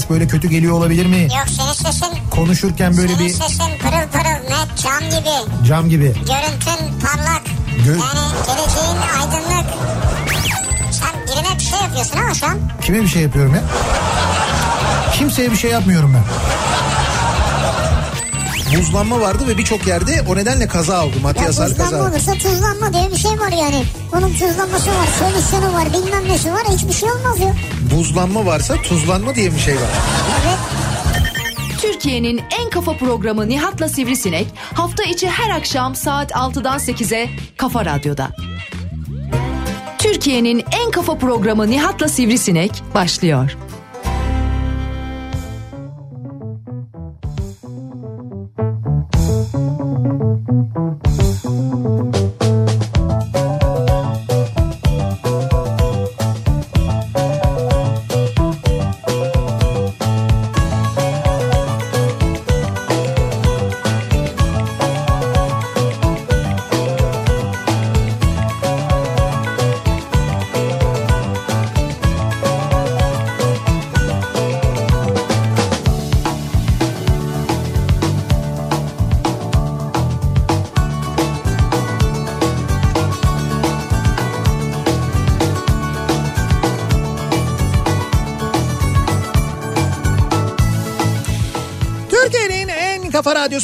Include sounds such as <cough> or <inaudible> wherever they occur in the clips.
ses böyle kötü geliyor olabilir mi? Yok senin sesin... Konuşurken böyle senin bir... sesin pırıl pırıl net cam gibi. Cam gibi. Görüntün parlak. Gö yani geleceğin aydınlık. Sen birine bir şey yapıyorsun ama şu an. Kime bir şey yapıyorum ya? Kimseye bir şey yapmıyorum ben. Buzlanma vardı ve birçok yerde o nedenle kaza oldu. Maddi ya hasar buzlanma kaza. olursa tuzlanma diye bir şey var yani. Bunun tuzlanması var, solüsyonu var, bilmem nesi var. Hiçbir şey olmaz ya. Buzlanma varsa tuzlanma diye bir şey var. Evet. Türkiye'nin en kafa programı Nihat'la Sivrisinek hafta içi her akşam saat 6'dan 8'e Kafa Radyo'da. Türkiye'nin en kafa programı Nihat'la Sivrisinek başlıyor.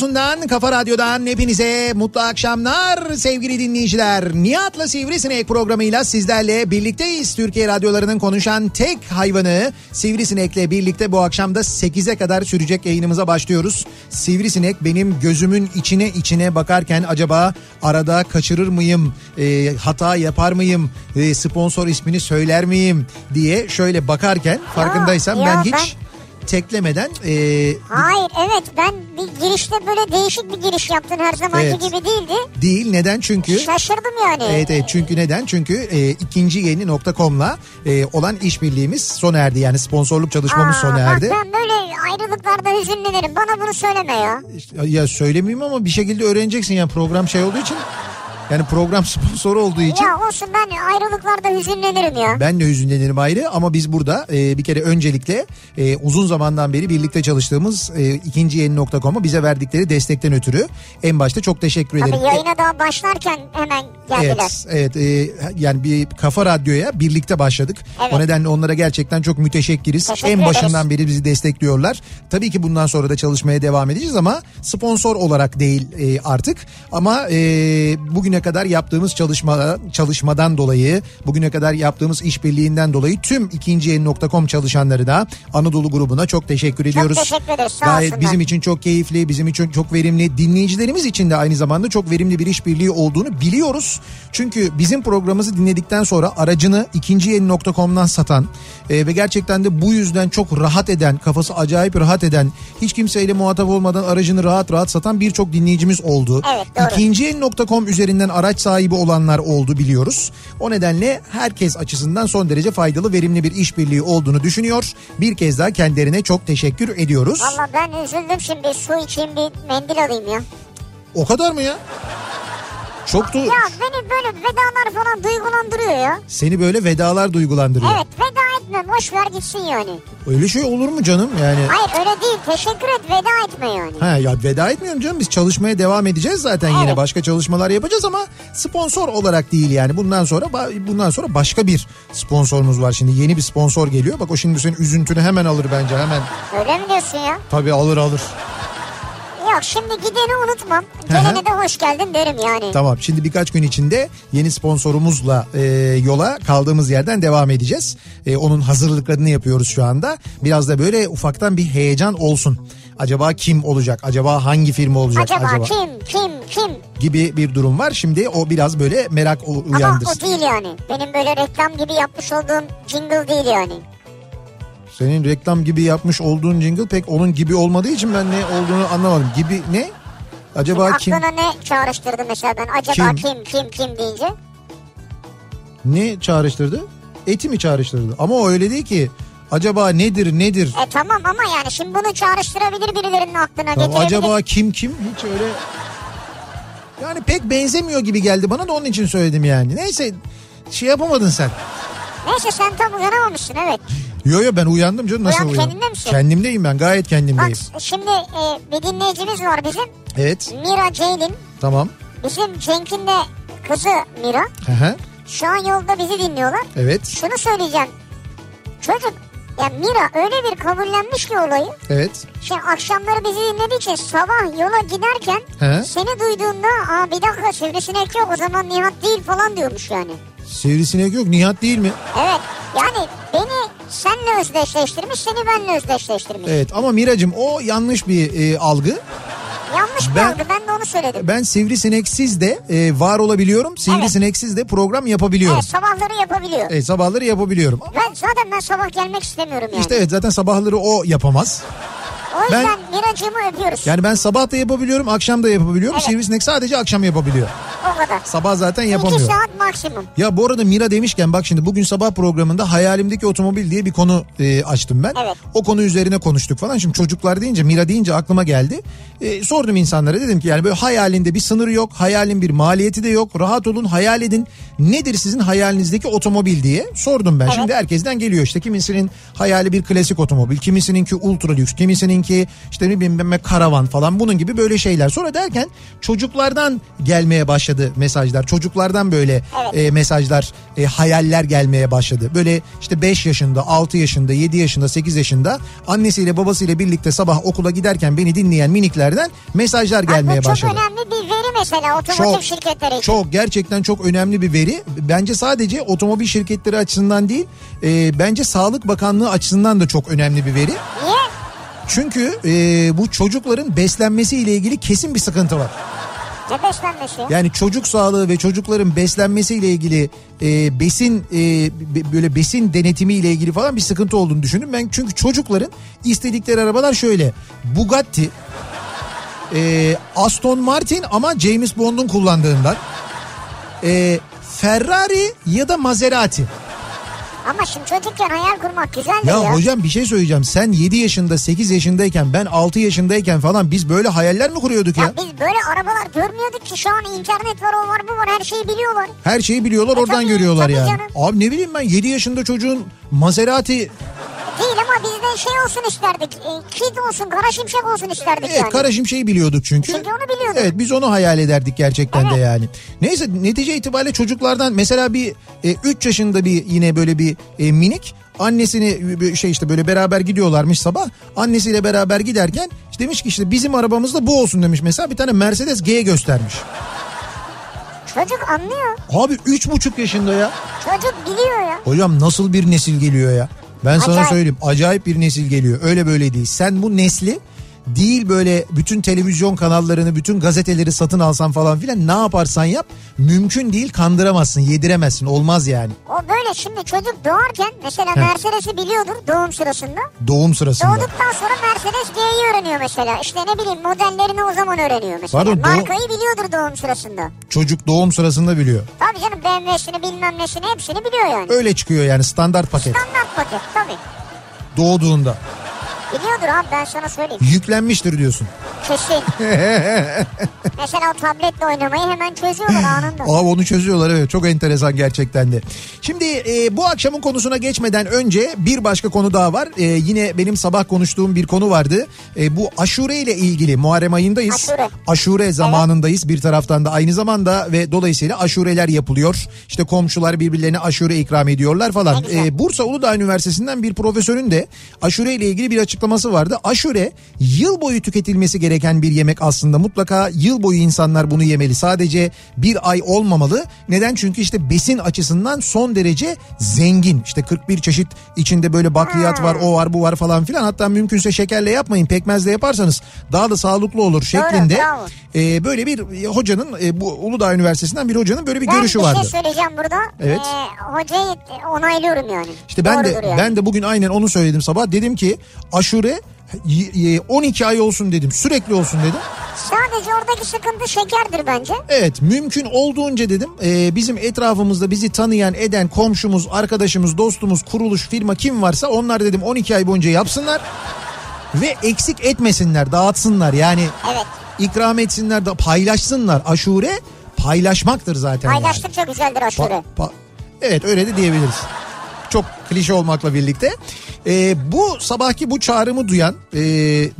Radyosundan, kafa radyodan hepinize mutlu akşamlar sevgili dinleyiciler. Nihat'la Sivrisinek programıyla sizlerle birlikteyiz. Türkiye radyolarının konuşan tek hayvanı Sivrisinek'le birlikte bu akşam da 8'e kadar sürecek yayınımıza başlıyoruz. Sivrisinek benim gözümün içine içine bakarken acaba arada kaçırır mıyım, e, hata yapar mıyım, e, sponsor ismini söyler miyim diye şöyle bakarken farkındaysan ya ben hiç... ben- teklemeden e, Hayır evet ben bir girişte böyle değişik bir giriş yaptın her zamanki Evet. gibi değildi. değil neden çünkü Şaşırdım yani. evet, evet çünkü neden çünkü e, ikinci yeni.com'la e, olan işbirliğimiz sona erdi yani sponsorluk çalışmamız Aa, sona erdi. Bak ben böyle ayrılıklarda hüzünlenirim. Bana bunu söyleme ya. Ya söylemeyeyim ama bir şekilde öğreneceksin yani program şey olduğu için yani program <laughs> sponsoru olduğu için. Ya olsun ben ayrılıklarda hüzünlenirim ya. Ben de hüzünlenirim ayrı ama biz burada e, bir kere öncelikle e, uzun zamandan beri birlikte çalıştığımız e, ikinci yeni.com'a bize verdikleri destekten ötürü en başta çok teşekkür ederim. Tabii yayına daha başlarken hemen geldiler. Evet, evet e, yani bir kafa radyoya birlikte başladık. Evet. O nedenle onlara gerçekten çok müteşekkiriz. Teşekkür en başından ederiz. beri bizi destekliyorlar. Tabii ki bundan sonra da çalışmaya devam edeceğiz ama sponsor olarak değil e, artık. Ama e, bugüne kadar yaptığımız çalışma çalışmadan dolayı, bugüne kadar yaptığımız işbirliğinden dolayı tüm ikinci yeni.com çalışanları da Anadolu grubuna çok teşekkür ediyoruz. teşekkür ederiz, sağ Gayet olsunlar. bizim için çok keyifli, bizim için çok verimli, dinleyicilerimiz için de aynı zamanda çok verimli bir işbirliği olduğunu biliyoruz. Çünkü bizim programımızı dinledikten sonra aracını ikinci yeni.com'dan satan e, ve gerçekten de bu yüzden çok rahat eden, kafası acayip rahat eden, hiç kimseyle muhatap olmadan aracını rahat rahat satan birçok dinleyicimiz oldu. Evet, doğru. İkinci yeni.com üzerinden araç sahibi olanlar oldu biliyoruz. O nedenle herkes açısından son derece faydalı, verimli bir işbirliği olduğunu düşünüyor. Bir kez daha kendilerine çok teşekkür ediyoruz. Valla ben üzüldüm şimdi su içeyim bir mendil alayım ya. O kadar mı ya? Çok da Ya beni böyle vedalar falan duygulandırıyor ya. seni böyle vedalar duygulandırıyor. Evet veda etme boş ver gitsin yani. Öyle şey olur mu canım yani? Hayır öyle değil teşekkür et veda etme yani. Ha ya veda etmiyorum canım biz çalışmaya devam edeceğiz zaten yine Evet. başka çalışmalar yapacağız ama sponsor olarak değil yani bundan sonra bundan sonra başka bir sponsorumuz var şimdi yeni bir sponsor geliyor bak o şimdi senin üzüntünü hemen alır bence hemen Öyle mi diyorsun ya? tabii alır alır Yok şimdi gideni unutmam. Gelene de hoş geldin derim yani. Tamam şimdi birkaç gün içinde yeni sponsorumuzla e, yola kaldığımız yerden devam edeceğiz. E, onun hazırlıklarını yapıyoruz şu anda. Biraz da böyle ufaktan bir heyecan olsun. Acaba kim olacak? Acaba hangi firma olacak? Acaba, kim kim kim? Gibi bir durum var. Şimdi o biraz böyle merak u- Ama uyandırsın. o değil yani. Benim böyle reklam gibi yapmış olduğum jingle değil yani. Senin reklam gibi yapmış olduğun jingle pek onun gibi olmadığı için ben ne olduğunu anlamadım. Gibi ne? Acaba kim Aklına ne çağrıştırdı mesela ben acaba Kim? kim kim kim, deyince? ne çağrıştırdı? Eti mi çağrıştırdı? Ama o öyle değil ki. Acaba nedir nedir? E tamam ama yani şimdi bunu çağrıştırabilir birilerinin aklına Tamam, getirebilir. acaba kim kim? Hiç öyle yani pek benzemiyor gibi geldi bana da onun için söyledim yani. Neyse şey yapamadın sen. Neyse sen tam uyanamamışsın evet. Yo yo ben uyandım canım nasıl Uyan, uyandım? kendinde misin? Kendimdeyim ben gayet Bak kendimdeyim. şimdi e, bir dinleyicimiz var bizim. Evet Mira Ceylin. tamam. Bizim Cenk'in de kızı Mira. Hı hı, Şu an yolda bizi dinliyorlar. evet Şunu söyleyeceğim. Çocuk ya Mira öyle bir kabullenmiş ki olayı. evet. Şimdi akşamları bizi dinlediği için sabah yola giderken He. seni duyduğunda aa bir dakika sivrisinek yok o zaman Nihat değil falan diyormuş yani. Sivrisinek yok Nihat değil mi? Evet yani senle özdeşleştirmiş seni benle özdeşleştirmiş. Evet ama Miracım o yanlış bir e, algı. Yanlış mı Ben- oldu ben de onu söyledim. Ben sivrisineksiz de e, var olabiliyorum. Sivrisineksiz de program yapabiliyorum. Evet sabahları yapabiliyor. Evet, sabahları yapabiliyorum. Ben zaten ben sabah gelmek istemiyorum yani. İşte evet zaten sabahları o yapamaz. o yüzden ben- Miracığımı öpüyoruz. Yani ben sabah da yapabiliyorum, akşam da yapabiliyorum. Evet. Sivrisinek sadece akşam yapabiliyor. O kadar. Sabah zaten yapamıyor. saat maksimum. Ya bu arada Mira demişken bak şimdi bugün sabah programında hayalimdeki otomobil diye bir konu e, açtım ben. Evet. O konu üzerine konuştuk falan. Şimdi çocuklar deyince Mira deyince aklıma geldi. E, sordum insanlara dedim ki yani böyle hayalinde bir sınırı yok. Hayalin bir maliyeti de yok. Rahat olun hayal edin. Nedir sizin hayalinizdeki otomobil diye sordum ben. Şimdi herkesten geliyor işte kimisinin hayali bir klasik otomobil. Kimisininki ultra lüks. Kimisininki işte ne bileyim karavan falan bunun gibi böyle şeyler. Sonra derken çocuklardan gelmeye başladı mesajlar. Çocuklardan böyle Evet. e, mesajlar, e, hayaller gelmeye başladı. Böyle işte 5 yaşında, 6 yaşında, 7 yaşında, 8 yaşında annesiyle babasıyla birlikte sabah okula giderken beni dinleyen miniklerden mesajlar gelmeye bu çok başladı. önemli bir veri mesela otomotiv şirketleri için. Çok gerçekten çok önemli bir veri. Bence sadece otomobil şirketleri açısından değil, e, bence Sağlık Bakanlığı açısından da çok önemli bir veri. Niye? Çünkü e, bu çocukların beslenmesi ile ilgili kesin bir sıkıntı var. Ne beslenmesi? Yani çocuk sağlığı ve çocukların beslenmesiyle ilgili e, besin e, böyle besin denetimi ile ilgili falan bir sıkıntı olduğunu düşündüm. Ben çünkü çocukların istedikleri arabalar şöyle. Bugatti, e, Aston Martin ama James Bond'un kullandığından. E, Ferrari ya da Maserati. Ama şimdi çocukken hayal kurmak güzeldir Ya, ya. hocam bir şey söyleyeceğim. Sen 7 yaşında 8 yaşındayken ben 6 yaşındayken falan biz böyle hayaller mi kuruyorduk ya? Ya biz böyle arabalar görmüyorduk ki şu an internet var o var bu var her şeyi biliyorlar. Her şeyi biliyorlar E oradan tabii, görüyorlar tabii yani. canım. Abi ne bileyim ben 7 yaşında çocuğun Maserati Değil ama biz de şey olsun isterdik. E, Kid olsun kara şimşek olsun isterdik evet yani. kara şimşeği biliyorduk çünkü. Çünkü onu biliyorduk. Evet biz onu hayal ederdik gerçekten de Evet. yani. Neyse netice itibariyle çocuklardan mesela bir 3 yaşında bir yine böyle bir e, minik annesini bir şey işte böyle beraber gidiyorlarmış sabah. Annesiyle beraber giderken işte demiş ki işte bizim arabamızda bu olsun demiş mesela bir tane Mercedes G göstermiş. Çocuk anlıyor. Abi üç buçuk yaşında ya. Çocuk biliyor ya. Hocam nasıl bir nesil geliyor ya? Ben sana Acayip. söyleyeyim acayip bir nesil geliyor. Öyle böyle değil. Sen bu nesli değil böyle bütün televizyon kanallarını, bütün gazeteleri satın alsan falan filan ne yaparsan yap mümkün değil kandıramazsın, yediremezsin. Olmaz yani O böyle şimdi çocuk doğarken mesela Mercedes'i biliyordur doğum sırasında. doğum sırasında. Doğduktan sonra Mercedes G'yi öğreniyor mesela. İşte ne bileyim modellerini o zaman öğreniyor mesela. Pardon, doğ- Markayı biliyordur doğum sırasında. Çocuk doğum sırasında biliyor. Tabii canım BMW'sini bilmem nesini hepsini biliyor yani. Öyle çıkıyor yani standart paket Standart paket tabii. doğduğunda. Biliyordur abi ben sana söyleyeyim. Yüklenmiştir diyorsun. Kesin. <laughs> Mesela o tabletle oynamayı hemen çözüyorlar anında. Abi onu çözüyorlar evet çok enteresan gerçekten de. Şimdi e, bu akşamın konusuna geçmeden önce bir başka konu daha var. E, yine benim sabah konuştuğum bir konu vardı. E, bu aşure ile ilgili Muharrem ayındayız. Aşure. Aşure zamanındayız bir taraftan da aynı zamanda ve dolayısıyla aşureler yapılıyor. İşte komşular birbirlerine aşure ikram ediyorlar falan. E, Bursa Uludağ Üniversitesi'nden bir profesörün de aşure ile ilgili bir açıklaması vardı. Aşure yıl boyu tüketilmesi gereken bir yemek aslında. Mutlaka yıl boyu insanlar bunu yemeli. Sadece bir ay olmamalı. Neden? Çünkü işte besin açısından son derece zengin. İşte 41 çeşit içinde böyle bakliyat var, o var, bu var falan filan. Hatta mümkünse şekerle yapmayın, pekmezle yaparsanız daha da sağlıklı olur şeklinde. bravo. e, böyle bir hocanın e, bu Uludağ Üniversitesi'nden bir hocanın böyle bir ben görüşü bir vardı. şey söyleyeceğim burada. Evet. Ee, hocayı onaylıyorum yani. İşte ben de Doğrudur yani. ben de bugün aynen onu söyledim sabah. Dedim ki aşure y- 12 ay olsun dedim. Sürekli olsun dedim. Sadece oradaki sıkıntı şekerdir bence. Evet mümkün olduğunca dedim e, bizim etrafımızda bizi tanıyan eden komşumuz, arkadaşımız, dostumuz, kuruluş, firma kim varsa onlar dedim 12 ay boyunca yapsınlar. Ve eksik etmesinler, dağıtsınlar yani Evet. ikram etsinler, da paylaşsınlar. Aşure paylaşmaktır zaten yani. Paylaştıkça güzeldir aşure. Pa- pa- evet öyle de diyebiliriz. Çok klişe olmakla birlikte. E, bu sabahki bu çağrımı duyan e,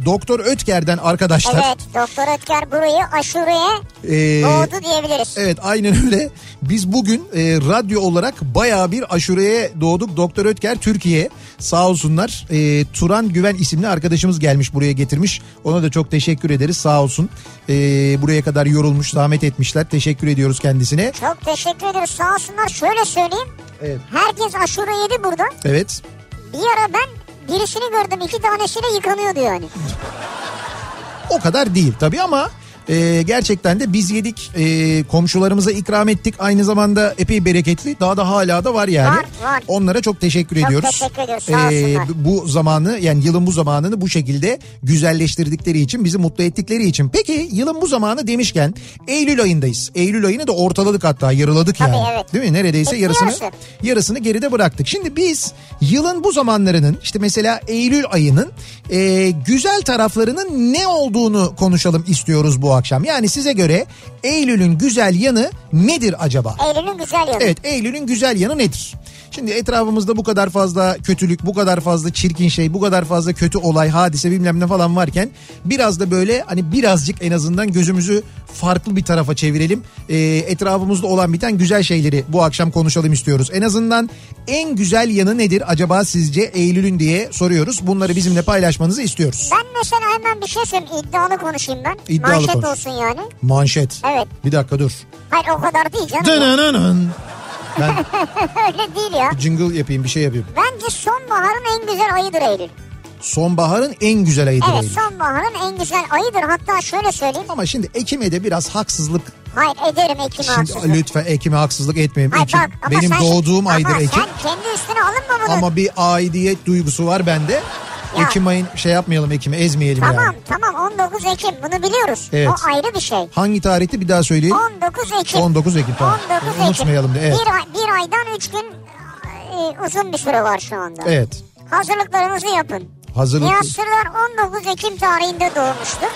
Doktor Ötker'den arkadaşlar. Evet Doktor Ötker burayı aşureye Ee, doğdu diyebiliriz. Evet aynen öyle. Biz bugün e, radyo olarak bayağı bir aşureye doğduk. Doktor Ötker Türkiye sağ olsunlar. E, Turan Güven isimli arkadaşımız gelmiş buraya getirmiş. Ona da çok teşekkür ederiz sağ olsun. E, buraya kadar yorulmuş zahmet etmişler. Teşekkür ediyoruz kendisine. Çok teşekkür ederiz sağ olsunlar. Şöyle söyleyeyim. Evet. Herkes aşure yedi burada. Evet. Bir ara ben birisini gördüm iki tanesiyle yıkanıyordu yani. O kadar değil tabii ama e, gerçekten de biz yedik e, komşularımıza ikram ettik aynı zamanda epey bereketli daha da hala da var yani. Var, var. Onlara çok teşekkür Çok ediyoruz. teşekkür ediyoruz, sağ olsunlar. bu zamanı yani yılın bu zamanını bu şekilde güzelleştirdikleri için bizi mutlu ettikleri için. Peki yılın bu zamanı demişken Eylül ayındayız. Eylül ayını da ortaladık hatta yarıladık Tabii, yani. evet. Değil mi? Neredeyse yarısını yarısı. yarısını geride bıraktık. Şimdi biz yılın bu zamanlarının işte mesela Eylül ayının e, güzel taraflarının ne olduğunu konuşalım istiyoruz bu akşam. Yani size göre Eylül'ün güzel yanı nedir acaba? Eylül'ün güzel yanı. Evet Eylül'ün güzel yanı nedir? Şimdi etrafımızda bu kadar fazla kötülük, bu kadar fazla çirkin şey, bu kadar fazla kötü olay, hadise bilmem ne falan varken biraz da böyle hani birazcık en azından gözümüzü farklı bir tarafa çevirelim. Ee, etrafımızda olan biten güzel şeyleri bu akşam konuşalım istiyoruz. En azından en güzel yanı nedir acaba sizce Eylül'ün diye soruyoruz. Bunları bizimle paylaşmanızı istiyoruz. Ben mesela hemen bir şey söyleyeyim. İddialı konuşayım ben. İddialı Manşet konuş. olsun yani. Manşet. Evet. Bir dakika dur. Hayır o kadar değil canım. Dınınının. Ben <laughs> Öyle değil ya. jingle yapayım bir şey yapayım. Bence sonbaharın en güzel ayıdır Eylül. Sonbaharın en güzel ayıdır Evet Eylül. sonbaharın en güzel ayıdır. Hatta şöyle söyleyeyim. Ama şimdi Ekim'e de biraz haksızlık. Hayır ederim Ekim'e Şimdi haksızlık. lütfen Ekim'e haksızlık etmeyin. Hayır, Ekim bak, ama benim sen- doğduğum ama aydır Ekim. sen kendi üstüne alınma bunu. Ama bir aidiyet duygusu var bende. Ya. Ekim ayın şey yapmayalım Ekim'i ezmeyelim Tamam yani. tamam 19 Ekim bunu biliyoruz. Evet. O ayrı bir şey. Hangi tarihte bir daha söyleyin. 19 Ekim. 19 Ekim tamam. 19 Ekim. Unutmayalım da evet. Bir, ay, bir aydan 3 gün e, uzun bir süre var şu anda. Evet. Hazırlıklarınızı yapın. Hazırlık. Nihat Sırdar 19 Ekim tarihinde doğmuştur.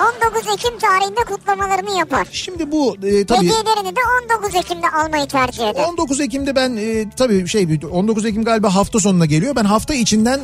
19 Ekim tarihinde kutlamalarını yapar. Şimdi bu e, tabii Hediyelerini de 19 Ekim'de almayı tercih eder. 19 Ekim'de ben e, tabii şey 19 Ekim galiba hafta sonuna geliyor. Ben hafta içinden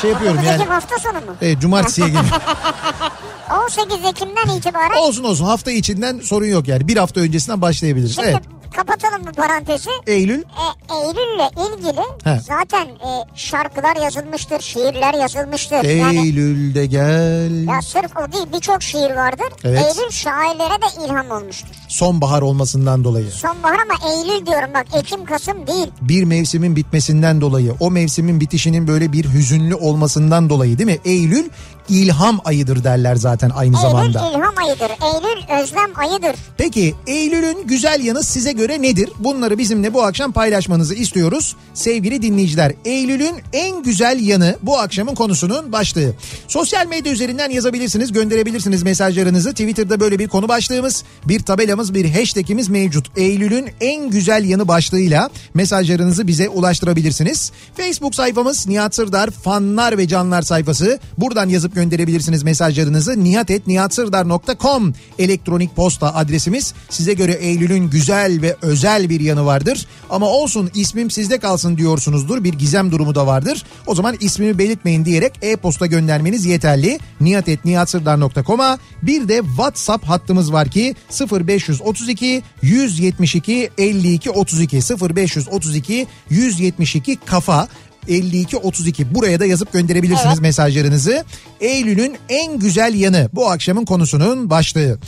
şey yapıyorum 19 yani. Ekim hafta sonu mu? Evet, cumartesiye geliyor. <laughs> 18 Ekim'den itibaren olsun olsun hafta içinden sorun yok yani. Bir hafta öncesinden başlayabiliriz. Şimdi Evet. Kapatalım bu parantezi. Eylül E, Eylül'le ilgili He. zaten e, şarkılar yazılmıştır, şiirler yazılmıştır. Yani Eylül'de gel. ya sırf o değil birçok şiir vardır. Evet. Eylül şairlere de ilham olmuştur. Sonbahar olmasından dolayı. Sonbahar ama Eylül diyorum bak Ekim Kasım değil. bir mevsimin bitmesinden dolayı, o mevsimin bitişinin böyle bir hüzünlü olmasından dolayı değil mi? Eylül ilham ayıdır derler zaten aynı Eylül zamanda. ilham ayıdır. Eylül özlem ayıdır. Peki Eylül'ün güzel yanı size göre nedir? Bunları bizimle bu akşam paylaşmanızı istiyoruz sevgili dinleyiciler. Eylül'ün en güzel yanı bu akşamın konusunun başlığı. Sosyal medya üzerinden yazabilirsiniz, gönderebilirsiniz mesajlarınızı. Twitter'da böyle bir konu başlığımız, bir tabelamız, bir hashtagimiz mevcut. Eylül'ün en güzel yanı başlığıyla mesajlarınızı bize ulaştırabilirsiniz. Facebook sayfamız Nihat Sırdar fanlar ve canlar sayfası. Buradan yazıp gönderebilirsiniz mesajlarınızı. nihatetnihatsırdar.com elektronik posta adresimiz. Size göre Eylül'ün güzel ve özel bir yanı vardır. Ama olsun ismim sizde kalsın diyorsunuzdur. Bir gizem durumu da vardır. O zaman ismimi belirtmeyin diyerek e-posta göndermeniz yeterli. nihatetnihatsırdar.com'a bir de WhatsApp hattımız var ki 0532 172 52 32 0532 172 kafa 52 32 buraya da yazıp gönderebilirsiniz Evet. mesajlarınızı. Eylül'ün en güzel yanı bu akşamın konusunun başlığı.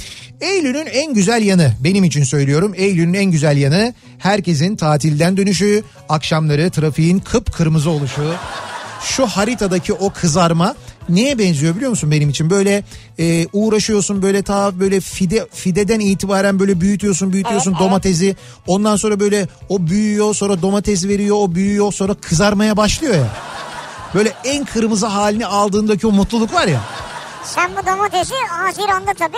Eylül'ün en güzel yanı benim için söylüyorum. Eylül'ün en güzel yanı herkesin tatilden dönüşü, akşamları trafiğin kıpkırmızı oluşu. Şu haritadaki o kızarma neye benziyor biliyor musun benim için? Böyle e, uğraşıyorsun böyle ta böyle fide fideden itibaren böyle büyütüyorsun büyütüyorsun Evet, evet. domatesi. Ondan sonra böyle o büyüyor sonra domates veriyor o büyüyor sonra kızarmaya başlıyor ya. Böyle en kırmızı halini aldığındaki o mutluluk var ya. Sen bu domatesi Haziran'da tabii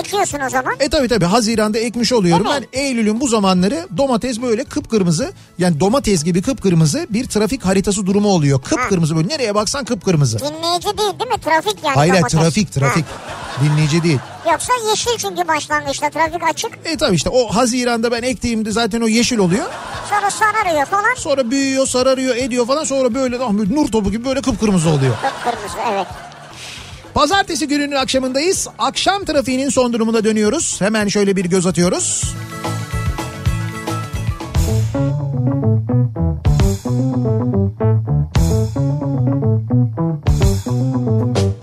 ekiyorsun o zaman. E tabi tabi Haziran'da ekmiş oluyorum. Mi? Ben Eylül'ün bu zamanları domates böyle kıpkırmızı yani domates gibi kıpkırmızı bir trafik haritası durumu oluyor. Kıpkırmızı böyle nereye baksan kıpkırmızı. Dinleyici değil değil mi? Trafik yani Hayır domates. trafik trafik. Ha. Dinleyici değil. Yoksa yeşil çünkü başlangıçta trafik açık. E tabii işte o Haziran'da ben ektiğimde zaten o yeşil oluyor. Sonra sararıyor falan. Sonra büyüyor, sararıyor, ediyor falan. Sonra böyle, ah, böyle nur topu gibi böyle kıpkırmızı oluyor. Kıpkırmızı evet. Pazartesi gününün akşamındayız. Akşam trafiğinin son durumuna dönüyoruz. Hemen şöyle bir göz atıyoruz. Kafa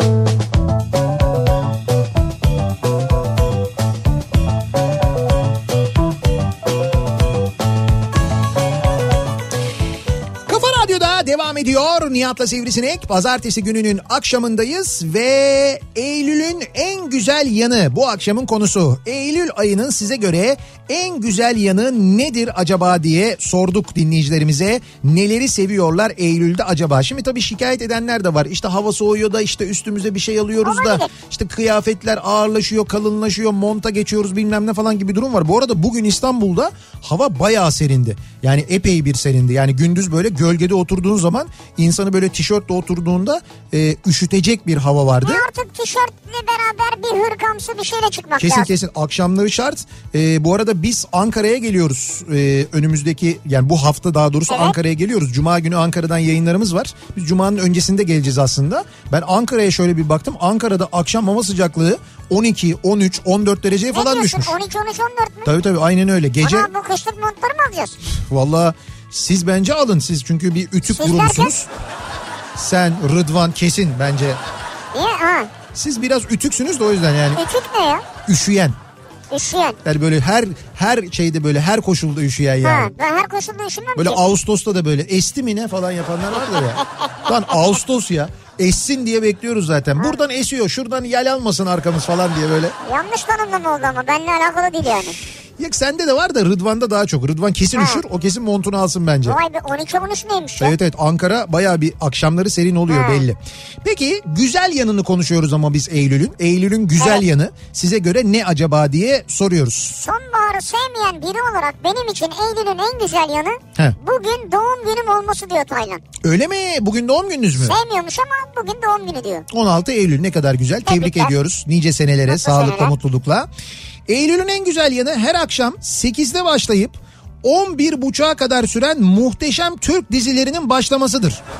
ediyor Nihat'la Sivrisinek. Pazartesi gününün akşamındayız ve Eylül'ün en güzel yanı bu akşamın konusu. Eylül ayının size göre en güzel yanı nedir acaba diye sorduk dinleyicilerimize. Neleri seviyorlar Eylül'de acaba? Şimdi tabii şikayet edenler de var. İşte hava soğuyor da işte üstümüze bir şey alıyoruz da işte kıyafetler ağırlaşıyor, kalınlaşıyor, monta geçiyoruz bilmem ne falan gibi durum var. Bu arada bugün İstanbul'da hava bayağı serindi. Yani epey bir serindi. Yani gündüz böyle gölgede oturduğun zaman insanı böyle tişörtle oturduğunda e, üşütecek bir hava vardı. Ya artık tişörtle beraber bir hırkamsı bir şeyle çıkmak Kesin lazım. kesin akşamları şart. Ee, bu arada biz Ankara'ya geliyoruz. Ee, önümüzdeki yani bu hafta daha doğrusu Evet. Ankara'ya geliyoruz. Cuma günü Ankara'dan yayınlarımız var. Biz Cuma'nın öncesinde geleceğiz aslında. Ben Ankara'ya şöyle bir baktım. Ankara'da akşam hava sıcaklığı 12, 13, 14 dereceye Ne falan diyorsun düşmüş. 12 13 14 mü? Tabii tabii aynen öyle. Gece Ana bu kışlık montları mı alacağız? valla siz bence alın siz çünkü bir ütük Siz vurmuşsunuz. Sen Rıdvan kesin bence. Niye? Ha. Siz biraz ütüksünüz de o yüzden yani Ütük ne ya? üşüyen. Üşüyen. Yani böyle her her şeyde böyle her koşulda üşüyen yani. Ha, ben her koşulda üşümem Böyle ki. Ağustos'ta da böyle esti mi ne falan yapanlar vardır ya. <laughs> Lan Ağustos ya. Essin diye bekliyoruz zaten. Buradan esiyor şuradan yel almasın arkamız falan diye böyle. Yanlış tanımlama oldu ama benimle alakalı değil yani. Ya sende de var da Rıdvan'da daha çok. Rıdvan kesin Ha. üşür o kesin montunu alsın bence. Vay be 12 13 neymiş ya? Evet evet Ankara baya bir akşamları serin oluyor Ha. belli. Peki güzel yanını konuşuyoruz ama biz Eylül'ün. Eylül'ün güzel Evet. yanı size göre ne acaba diye soruyoruz. Sonbaharı sevmeyen biri olarak benim için Eylül'ün en güzel yanı He. bugün doğum günüm olması diyor Taylan. Öyle mi? Bugün doğum gününüz mü? Sevmiyormuş ama bugün doğum günü diyor. 16 Eylül ne kadar güzel. Tebrik Tebrikler. ediyoruz. Nice senelere Mutlu sağlıkla seneler. mutlulukla. Eylül'ün en güzel yanı her akşam 8'de başlayıp 11.30'a kadar süren muhteşem Türk dizilerinin başlamasıdır. <laughs>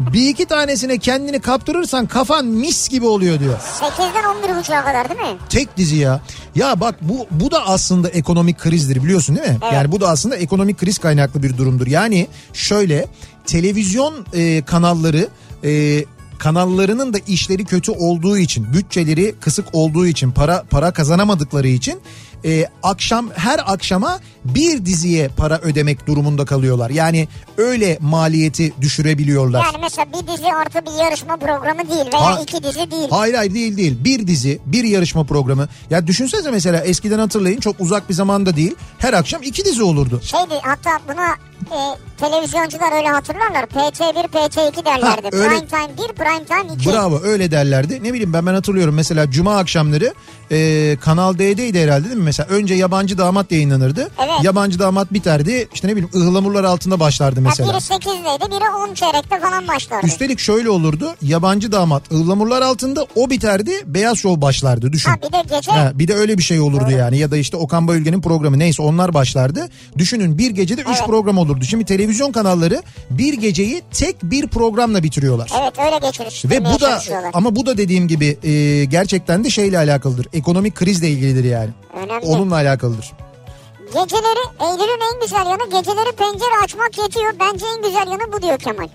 Bir iki tanesine kendini kaptırırsan kafan mis gibi oluyor diyor. 8'den 11.30'a kadar değil mi? Tek dizi ya. Ya bak bu bu da aslında ekonomik krizdir biliyorsun değil mi? Evet. Yani bu da aslında ekonomik kriz kaynaklı bir durumdur. Yani şöyle televizyon e, kanalları e, kanallarının da işleri kötü olduğu için, bütçeleri kısık olduğu için, para para kazanamadıkları için e, akşam her akşama bir diziye para ödemek durumunda kalıyorlar. Yani öyle maliyeti düşürebiliyorlar. Yani mesela bir dizi artı bir yarışma programı değil veya Ha- iki dizi değil. Hayır hayır değil değil. Bir dizi, bir yarışma programı. Ya düşünsenize mesela eskiden hatırlayın çok uzak bir zamanda değil. Her akşam iki dizi olurdu. Şeydi hatta buna e, televizyoncular öyle hatırlarlar. PT1, PT2 derlerdi. Ha, öyle- Prime Time 1, Prime Time 2. Bravo öyle derlerdi. Ne bileyim ben ben hatırlıyorum mesela cuma akşamları e, Kanal D'deydi herhalde değil mi? Mesela önce yabancı damat yayınlanırdı. Evet. Yabancı damat biterdi. İşte ne bileyim ıhlamurlar altında başlardı Ya mesela. biri 8'deydi biri 10 çeyrekte falan başlardı. Üstelik şöyle olurdu. Yabancı damat ıhlamurlar altında o biterdi. Beyaz şov başlardı düşün. Ha bir de gece Ha, bir de öyle bir şey olurdu yani ya da işte Okan Bayülgen'in programı neyse onlar başlardı. Düşünün bir gecede üç Evet. program olurdu. Şimdi televizyon kanalları bir geceyi tek bir programla bitiriyorlar. evet öyle geçirir. Ve bu da ama bu da dediğim gibi e, gerçekten de şeyle alakalıdır. Ekonomik krizle ilgilidir yani. Önemli. Onunla alakalıdır. Geceleri Eylül'ün en güzel yanı geceleri pencere açmak yetiyor. Bence en güzel yanı bu diyor Kemal.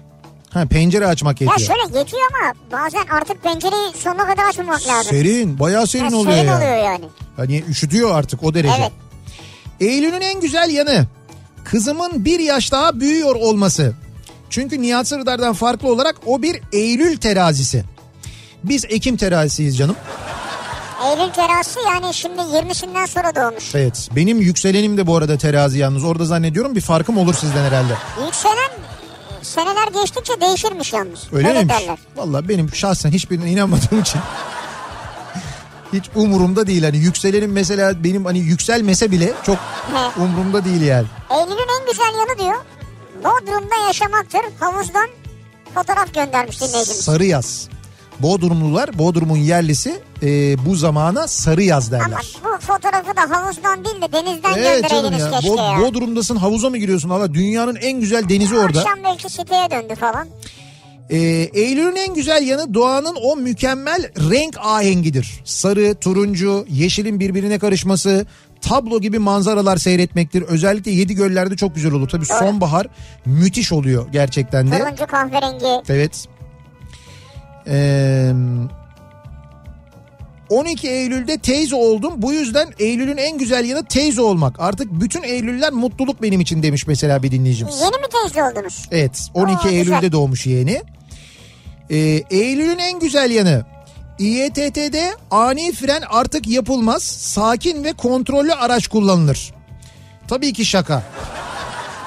Ha pencere açmak Ya yetiyor. şöyle yetiyor ama bazen artık pencereyi sonuna kadar açmamak lazım. Serin, bayağı serin Ya oluyor serin ya. oluyor yani. Hani üşütüyor artık o derece. Evet. Eylül'ün en güzel yanı kızımın bir yaş daha büyüyor olması. Çünkü Nihat Sırdar'dan farklı olarak o bir Eylül terazisi. Biz Ekim terazisiyiz canım. Eylül terası yani şimdi 20'sinden sonra doğmuş. Evet benim yükselenim de bu arada terazi yalnız. Orada zannediyorum bir farkım olur sizden herhalde. Yükselen seneler geçtikçe değişirmiş yalnız. Öyle, miymiş? derler. Valla benim şahsen hiçbirine inanmadığım için hiç umurumda değil. Hani yükselenim mesela benim hani yükselmese bile çok umurumda değil yani. Eylül'ün en güzel yanı diyor. Bodrum'da yaşamaktır. Havuzdan fotoğraf göndermiş dinleyicimiz. Sarı yaz. Bodrumlular, Bodrum'un yerlisi e, bu zamana sarı yaz derler. Ama bu fotoğrafı da havuzdan değil de denizden Evet canım ya. keşke Bo- ya. Bodrum'dasın havuza mı giriyorsun? Valla dünyanın en güzel denizi orada. Akşam belki siteye döndü falan. Ee, Eylül'ün en güzel yanı doğanın o mükemmel renk ahengidir. Sarı, turuncu, yeşilin birbirine karışması, tablo gibi manzaralar seyretmektir. Özellikle yedi göllerde çok güzel olur. Tabii sonbahar müthiş oluyor gerçekten de. Turuncu kahverengi. Evet. Ee, 12 Eylül'de teyze oldum. Bu yüzden Eylül'ün en güzel yanı teyze olmak. Artık bütün Eylüller mutluluk benim için demiş mesela bir dinleyicimiz. Yeni mi teyze oldunuz? Evet 12 Aa, güzel. Eylül'de doğmuş yeğeni. Ee, Eylül'ün en güzel yanı İETT'de ani fren artık yapılmaz. Sakin ve kontrollü araç kullanılır. Tabii ki şaka.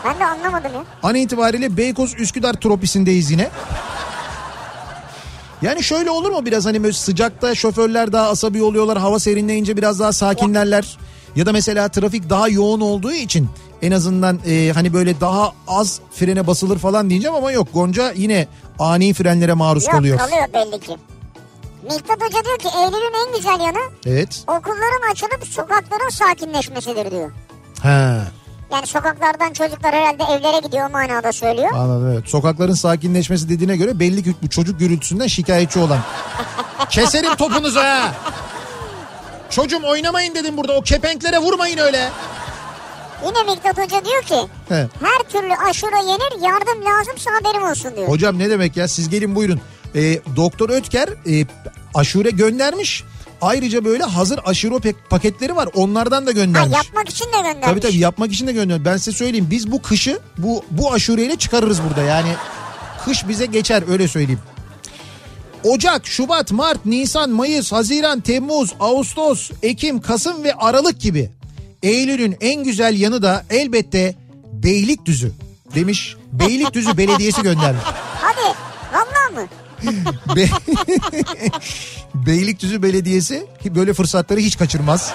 Ben de anlamadım ya. An itibariyle Beykoz Üsküdar tropisindeyiz yine. Yani şöyle olur mu biraz hani böyle sıcakta şoförler daha asabi oluyorlar. Hava serinleyince biraz daha sakinlerler. Ya da mesela trafik daha yoğun olduğu için en azından e, hani böyle daha az frene basılır falan diyeceğim ama yok. Gonca yine ani frenlere maruz Yok kalıyor. kalıyor belli ki. Miktat Hoca diyor ki Eylül'ün en güzel yanı Evet. okulların açılıp sokakların sakinleşmesidir diyor. Ha. Yani sokaklardan çocuklar herhalde evlere gidiyor o manada söylüyor. Anladım evet. Sokakların sakinleşmesi dediğine göre belli ki bu çocuk gürültüsünden şikayetçi olan. <laughs> Keserim topunuzu ha. Çocuğum oynamayın dedim burada o kepenklere vurmayın öyle. Yine Miktat Hoca diyor ki He. her türlü aşure yenir yardım lazımsa haberim olsun diyor. Hocam ne demek ya siz gelin buyurun. Ee, Doktor Ötker e, aşure göndermiş. Ayrıca böyle hazır aşure pe- paketleri var onlardan da Ha, göndermiş. yapmak için de göndermiş. Tabii tabii yapmak için de göndermiş. Ben size söyleyeyim biz bu kışı bu, bu aşureyle çıkarırız burada yani. Kış bize geçer öyle söyleyeyim. Ocak, Şubat, Mart, Nisan, Mayıs, Haziran, Temmuz, Ağustos, Ekim, Kasım ve Aralık gibi. Eylül'ün en güzel yanı da elbette Beylikdüzü demiş. Beylikdüzü <laughs> Belediyesi göndermiş. Hadi valla mı? Be- <laughs> Beylikdüzü Belediyesi böyle fırsatları hiç kaçırmaz.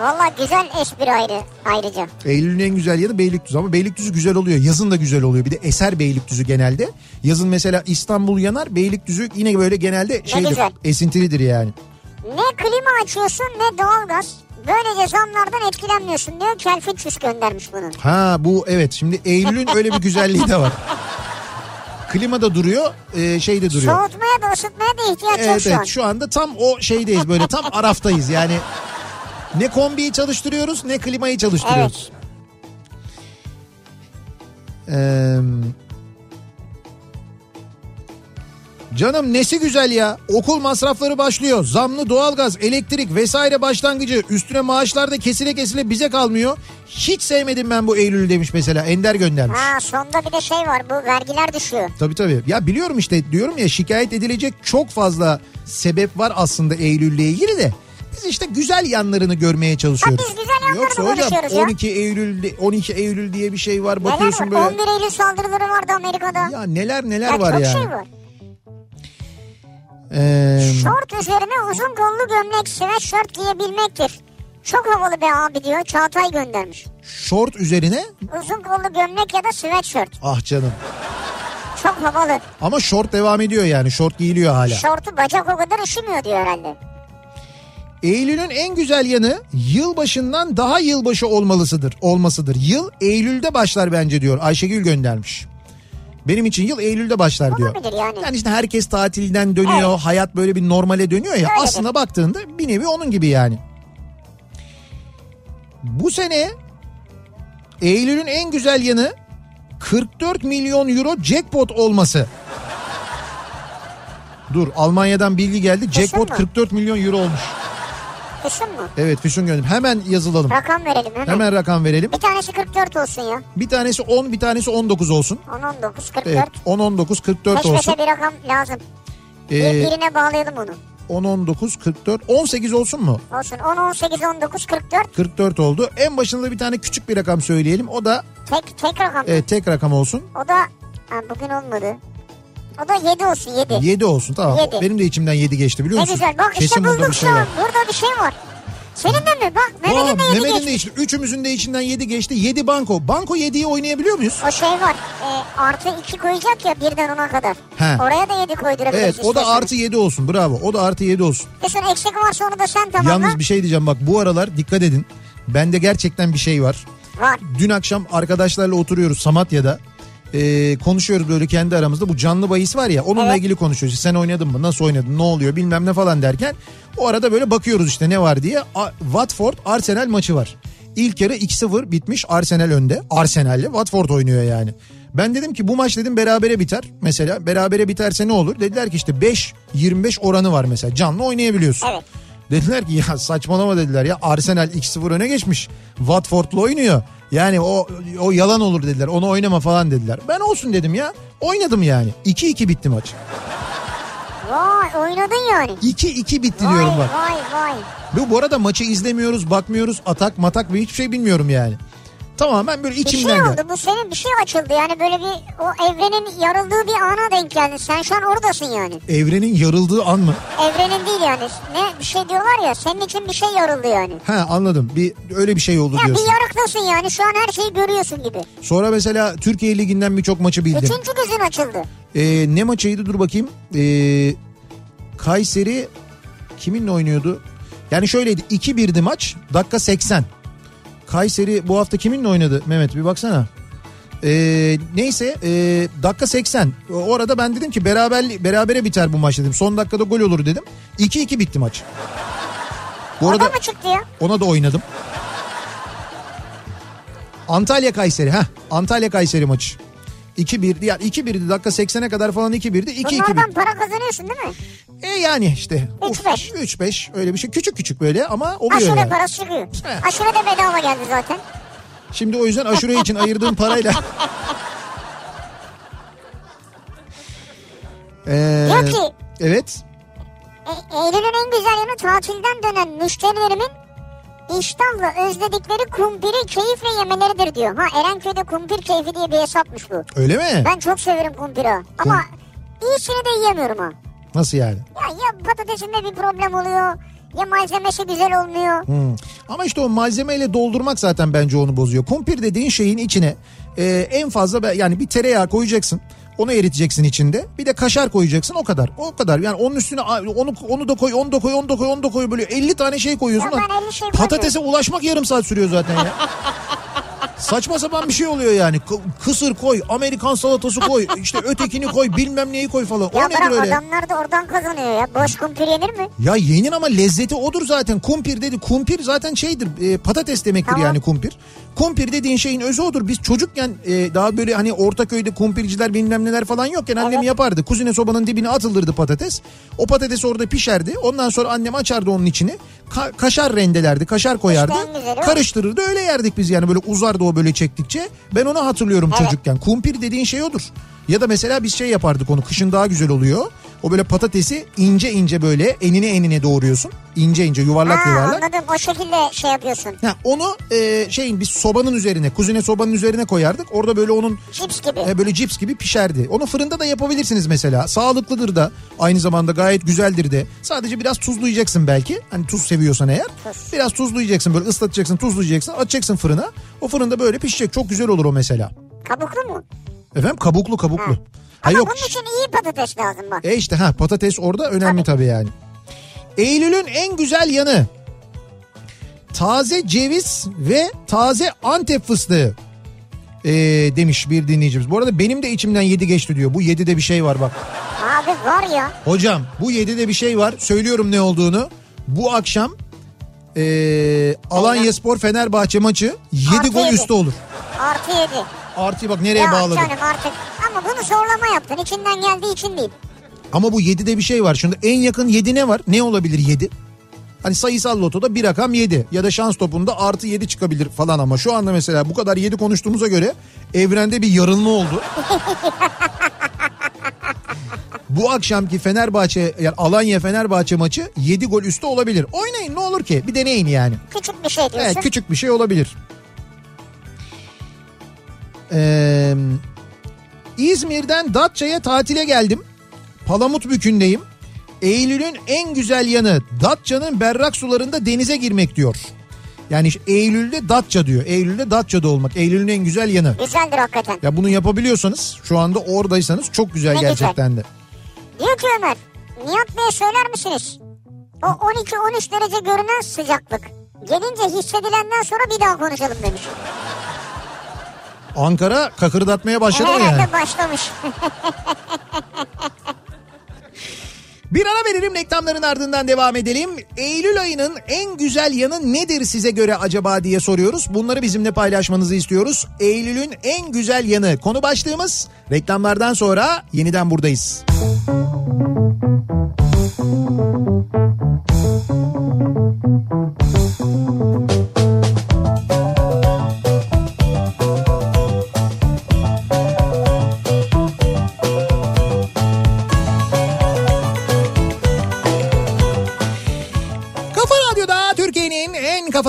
Valla güzel espri ayrı ayrıca. Eylül'ün en güzel yanı Beylikdüzü ama Beylikdüzü güzel oluyor. Yazın da güzel oluyor. Bir de eser Beylikdüzü genelde. Yazın mesela İstanbul yanar Beylikdüzü yine böyle genelde şeydir. Esintilidir yani. Ne klima açıyorsun ne doğalgaz. Böylece zamlardan etkilenmiyorsun diyor. Kelfinçüs göndermiş bunu. Ha bu evet şimdi Eylül'ün öyle bir güzelliği de var. Klima da duruyor, e, şey de duruyor. Soğutmaya da ısıtmaya da ihtiyaç yok Evet şu an. evet şu anda tam o şeydeyiz böyle tam araftayız yani. Ne kombiyi çalıştırıyoruz ne klimayı çalıştırıyoruz. Ee, canım nesi güzel ya. Okul masrafları başlıyor. Zamlı doğalgaz, elektrik vesaire başlangıcı. Üstüne maaşlar da kesile kesile bize kalmıyor. Hiç sevmedim ben bu Eylül'ü demiş mesela. Ender göndermiş. Ha sonda bir de şey var bu vergiler düşüyor. Tabii tabii. Ya biliyorum işte diyorum ya şikayet edilecek çok fazla sebep var aslında Eylül'le ilgili de. Biz işte güzel yanlarını görmeye çalışıyoruz. Ha, biz güzel yanlarını Yoksa hocam konuşuyoruz ya. 12 Eylül 12 Eylül diye bir şey var. Neler Bakıyorsun var? böyle 11 Eylül saldırıları vardı Amerika'da. Ya, ya neler neler var çok yani. şey var. Ee, Şort üzerine uzun kollu gömlek, sweatshirt giyebilmektir. Çok havalı be abi diyor. Çağatay göndermiş. şort üzerine Uzun kollu gömlek ya da sweatshirt. ah canım. Çok havalı. Ama şort devam ediyor yani. Şort giyiliyor hala. Şortu bacak o kadar üşümüyor diyor herhalde. Eylül'ün en güzel yanı yılbaşından daha yılbaşı olmalısıdır, olmasıdır. Yıl Eylül'de başlar bence diyor. Ayşegül göndermiş. Benim için yıl Eylül'de başlar diyor. Olabilir yani. Yani işte herkes tatilden dönüyor, Evet. hayat böyle bir normale dönüyor ya. Öyledir. Aslında baktığında bir nevi onun gibi yani. Bu sene Eylül'ün en güzel yanı 44 milyon euro jackpot olması. Dur Almanya'dan bilgi geldi. Jackpot mı? 44 milyon euro olmuş. Kışın mı? Evet Füsun gönderdim. Hemen yazılalım. Rakam verelim hemen. Hemen rakam verelim. Bir tanesi 44 olsun ya. Bir tanesi 10 bir tanesi 19 olsun. 10 19 44. Evet 10 19 44 Peş olsun. peşe bir rakam lazım. Bir, Ee, birine bağlayalım onu. 10 19 44 18 olsun mu? Olsun 10 18 19 44 44 oldu. En başında bir tane küçük bir rakam söyleyelim. O da tek tek rakam. e, tek rakam olsun. O da ha, bugün olmadı. O da 7 olsun 7. 7 olsun tamam. Yedi. Benim de içimden 7 geçti biliyor Ne musun? güzel bak işte Kesin burada bulduk bir şey şu var. an. Burada bir şey var. Senin de mi? Bak Mehmet'in de yedi Mehmet'in geçti. de içti. Üçümüzün de içinden 7 geçti. 7 banko. Banko 7'yi oynayabiliyor muyuz? O şey var. E, artı 2 koyacak ya birden ona kadar. He. Oraya da 7 koydurabiliriz. Evet o da artı 7 olsun. Bravo. O da artı 7 olsun. Kesin eksik varsa onu da sen tamamla. Yalnız bir şey diyeceğim bak bu aralar dikkat edin. Bende gerçekten bir şey var. Var. Dün akşam arkadaşlarla oturuyoruz Samatya'da. Ee, konuşuyoruz böyle kendi aramızda. Bu canlı bahis var ya onunla Evet. ilgili konuşuyoruz. Sen oynadın mı? Nasıl oynadın? Ne oluyor? Bilmem ne falan derken. O arada böyle bakıyoruz işte ne var diye. A- Watford Arsenal maçı var. İlk yarı 2-0 bitmiş Arsenal önde. Arsenal'le Watford oynuyor yani. Ben dedim ki bu maç dedim berabere biter. Mesela berabere biterse ne olur? Dediler ki işte 5-25 oranı var mesela. Canlı oynayabiliyorsun. Evet. Dediler ki ya saçmalama dediler ya Arsenal 2-0 öne geçmiş. Watford'la oynuyor. Yani o o yalan olur dediler. Onu oynama falan dediler. Ben olsun dedim ya. Oynadım yani. 2-2 bitti maç. Vay oynadın yani. 2-2 bitti Vay diyorum bak. vay vay. Bu, bu arada maçı izlemiyoruz, bakmıyoruz. Atak, matak ve hiçbir şey bilmiyorum yani. Tamamen böyle Bir şey içimden oldu geldi. bu senin bir şey açıldı yani böyle bir o evrenin yarıldığı bir ana denk geldin. Sen şu an oradasın yani. Evrenin yarıldığı an mı? Evrenin değil yani. Ne bir şey diyorlar ya senin için bir şey yarıldı yani. Ha anladım. Bir öyle bir şey oldu Ya diyorsun. bir yarıktasın yani şu an her şeyi görüyorsun gibi. Sonra mesela Türkiye Ligi'nden birçok maçı bildim. Üçüncü gözün açıldı. Ee, ne maçıydı dur bakayım. Ee, Kayseri kiminle oynuyordu? Yani şöyleydi 2-1'di maç dakika 80. Kayseri bu hafta kiminle oynadı Mehmet bir baksana. Ee, neyse e, dakika 80. O arada ben dedim ki beraber berabere biter bu maç dedim. Son dakikada gol olur dedim. 2-2 bitti maç. Bu arada da mı çıktı ya? ona da oynadım. Antalya Kayseri ha Antalya Kayseri maçı. 2-1 yani 2-1'di dakika 80'e kadar falan 2-1'di 2-2 bitti. Bunlardan para kazanıyorsun değil mi? E yani işte. Üç Uf, beş. 3-5 öyle bir şey. Küçük küçük böyle ama oluyor Aşure yani. parası çıkıyor. He. Aşure de bedava geldi zaten. Şimdi o yüzden aşure için ayırdığım parayla. <laughs> Ee, Diyor ki evet. E, Eylül'ün en güzel yanı tatilden dönen müşterilerimin iştahla özledikleri kumpiri keyifle yemeleridir diyor. Ha Erenköy'de kumpir keyfi diye bir hesapmış bu. Öyle mi? Ben çok severim kumpiri. Ama iyisini de yiyemiyorum ha. Nasıl yani? Ya, ya patatesinde bir problem oluyor ya malzemesi güzel olmuyor. Hmm. Ama işte o malzemeyle doldurmak zaten bence onu bozuyor. Kumpir dediğin şeyin içine e, en fazla yani bir tereyağı koyacaksın. Onu eriteceksin içinde. Bir de kaşar koyacaksın o kadar. O kadar. Yani onun üstüne onu onu da koy, onu da koy, onu da koy, onu da koy böyle 50 tane şey koyuyorsun. 50 şey Patatese ulaşmak yarım saat sürüyor zaten ya. <laughs> Saçma sapan bir şey oluyor yani. K- Kısır koy, Amerikan salatası koy, <laughs> işte ötekini koy, bilmem neyi koy falan. O Ya nedir öyle? adamlar da oradan kazanıyor ya. Boş kumpir yenir mi? Ya yenir ama lezzeti odur zaten. Kumpir dedi. Kumpir zaten şeydir e, patates demektir Tamam. yani kumpir. Kumpir dediğin şeyin özü odur. Biz çocukken e, daha böyle hani Ortaköy'de kumpirciler bilmem neler falan yokken annem Evet. yapardı. Kuzine sobanın dibine atılırdı patates. O patates orada pişerdi. Ondan sonra annem açardı onun içini. Ka- kaşar rendelerdi. Kaşar koyardı. o. karıştırırdı. Öyle yerdik biz yani böyle uzardı o böyle çektikçe. Ben onu hatırlıyorum Evet. çocukken. Kumpir dediğin şey odur. Ya da mesela biz şey yapardık onu kışın daha güzel oluyor. O böyle patatesi ince ince böyle enine enine doğruyorsun. İnce ince yuvarlak Ha, yuvarlak. anladım o şekilde şey yapıyorsun. Ha, onu e, şeyin biz sobanın üzerine kuzine sobanın üzerine koyardık. Orada böyle onun Cips gibi. e, böyle cips gibi pişerdi. Onu fırında da yapabilirsiniz mesela. Sağlıklıdır da aynı zamanda gayet güzeldir de. Sadece biraz tuzlayacaksın belki. Hani tuz seviyorsan eğer. Tuz. Biraz tuzlayacaksın böyle ıslatacaksın tuzlayacaksın atacaksın fırına. O fırında böyle pişecek çok güzel olur o mesela. Kabuklu mu? Efendim kabuklu kabuklu. Ha. Ha Ama yok. bunun için iyi patates lazım bak. E işte ha patates orada önemli tabii, tabii yani. Eylül'ün en güzel yanı taze ceviz ve taze Antep fıstığı e, demiş bir dinleyicimiz. Bu arada benim de içimden yedi geçti diyor. Bu yedide bir şey var bak. Abi var ya. Hocam bu yedide bir şey var. Söylüyorum ne olduğunu. Bu akşam e, Alanya Spor Fenerbahçe maçı 7 gol üstü olur. Artı 7. Artıyı bak nereye Yok bağladın? canım artık ama bunu zorlama yaptın içinden geldiği için değil. Ama bu 7'de bir şey var. Şimdi en yakın 7 ne var? Ne olabilir 7? Hani sayısal lotoda bir rakam 7 ya da şans topunda artı 7 çıkabilir falan ama şu anda mesela bu kadar 7 konuştuğumuza göre evrende bir yarılma oldu. <laughs> bu akşamki Fenerbahçe yani Alanya Fenerbahçe maçı 7 gol üstü olabilir. Oynayın ne olur ki bir deneyin yani. Küçük bir şey diyorsun. Evet, küçük bir şey olabilir. Ee, İzmir'den Datça'ya tatile geldim. Palamutbükü'ndeyim. Eylül'ün en güzel yanı Datça'nın berrak sularında denize girmek diyor. Yani işte Eylül'de Datça diyor. Eylül'de Datça'da olmak. Eylül'ün en güzel yanı. Güzeldir hakikaten. Ya bunu yapabiliyorsanız şu anda oradaysanız çok güzel Ne gerçekten de. Diyor ki Ömer, Nihat Bey'e söyler misiniz? O 12-13 derece görünen sıcaklık. Gelince hissedilenden sonra bir daha konuşalım demiş. Ankara kakırdatmaya başladı mı yani? Herhalde başlamış. <laughs> Bir ara verelim reklamların ardından devam edelim. Eylül ayının en güzel yanı nedir size göre acaba diye soruyoruz. Bunları bizimle paylaşmanızı istiyoruz. Eylül'ün en güzel yanı konu başlığımız. Reklamlardan sonra yeniden buradayız. Kafa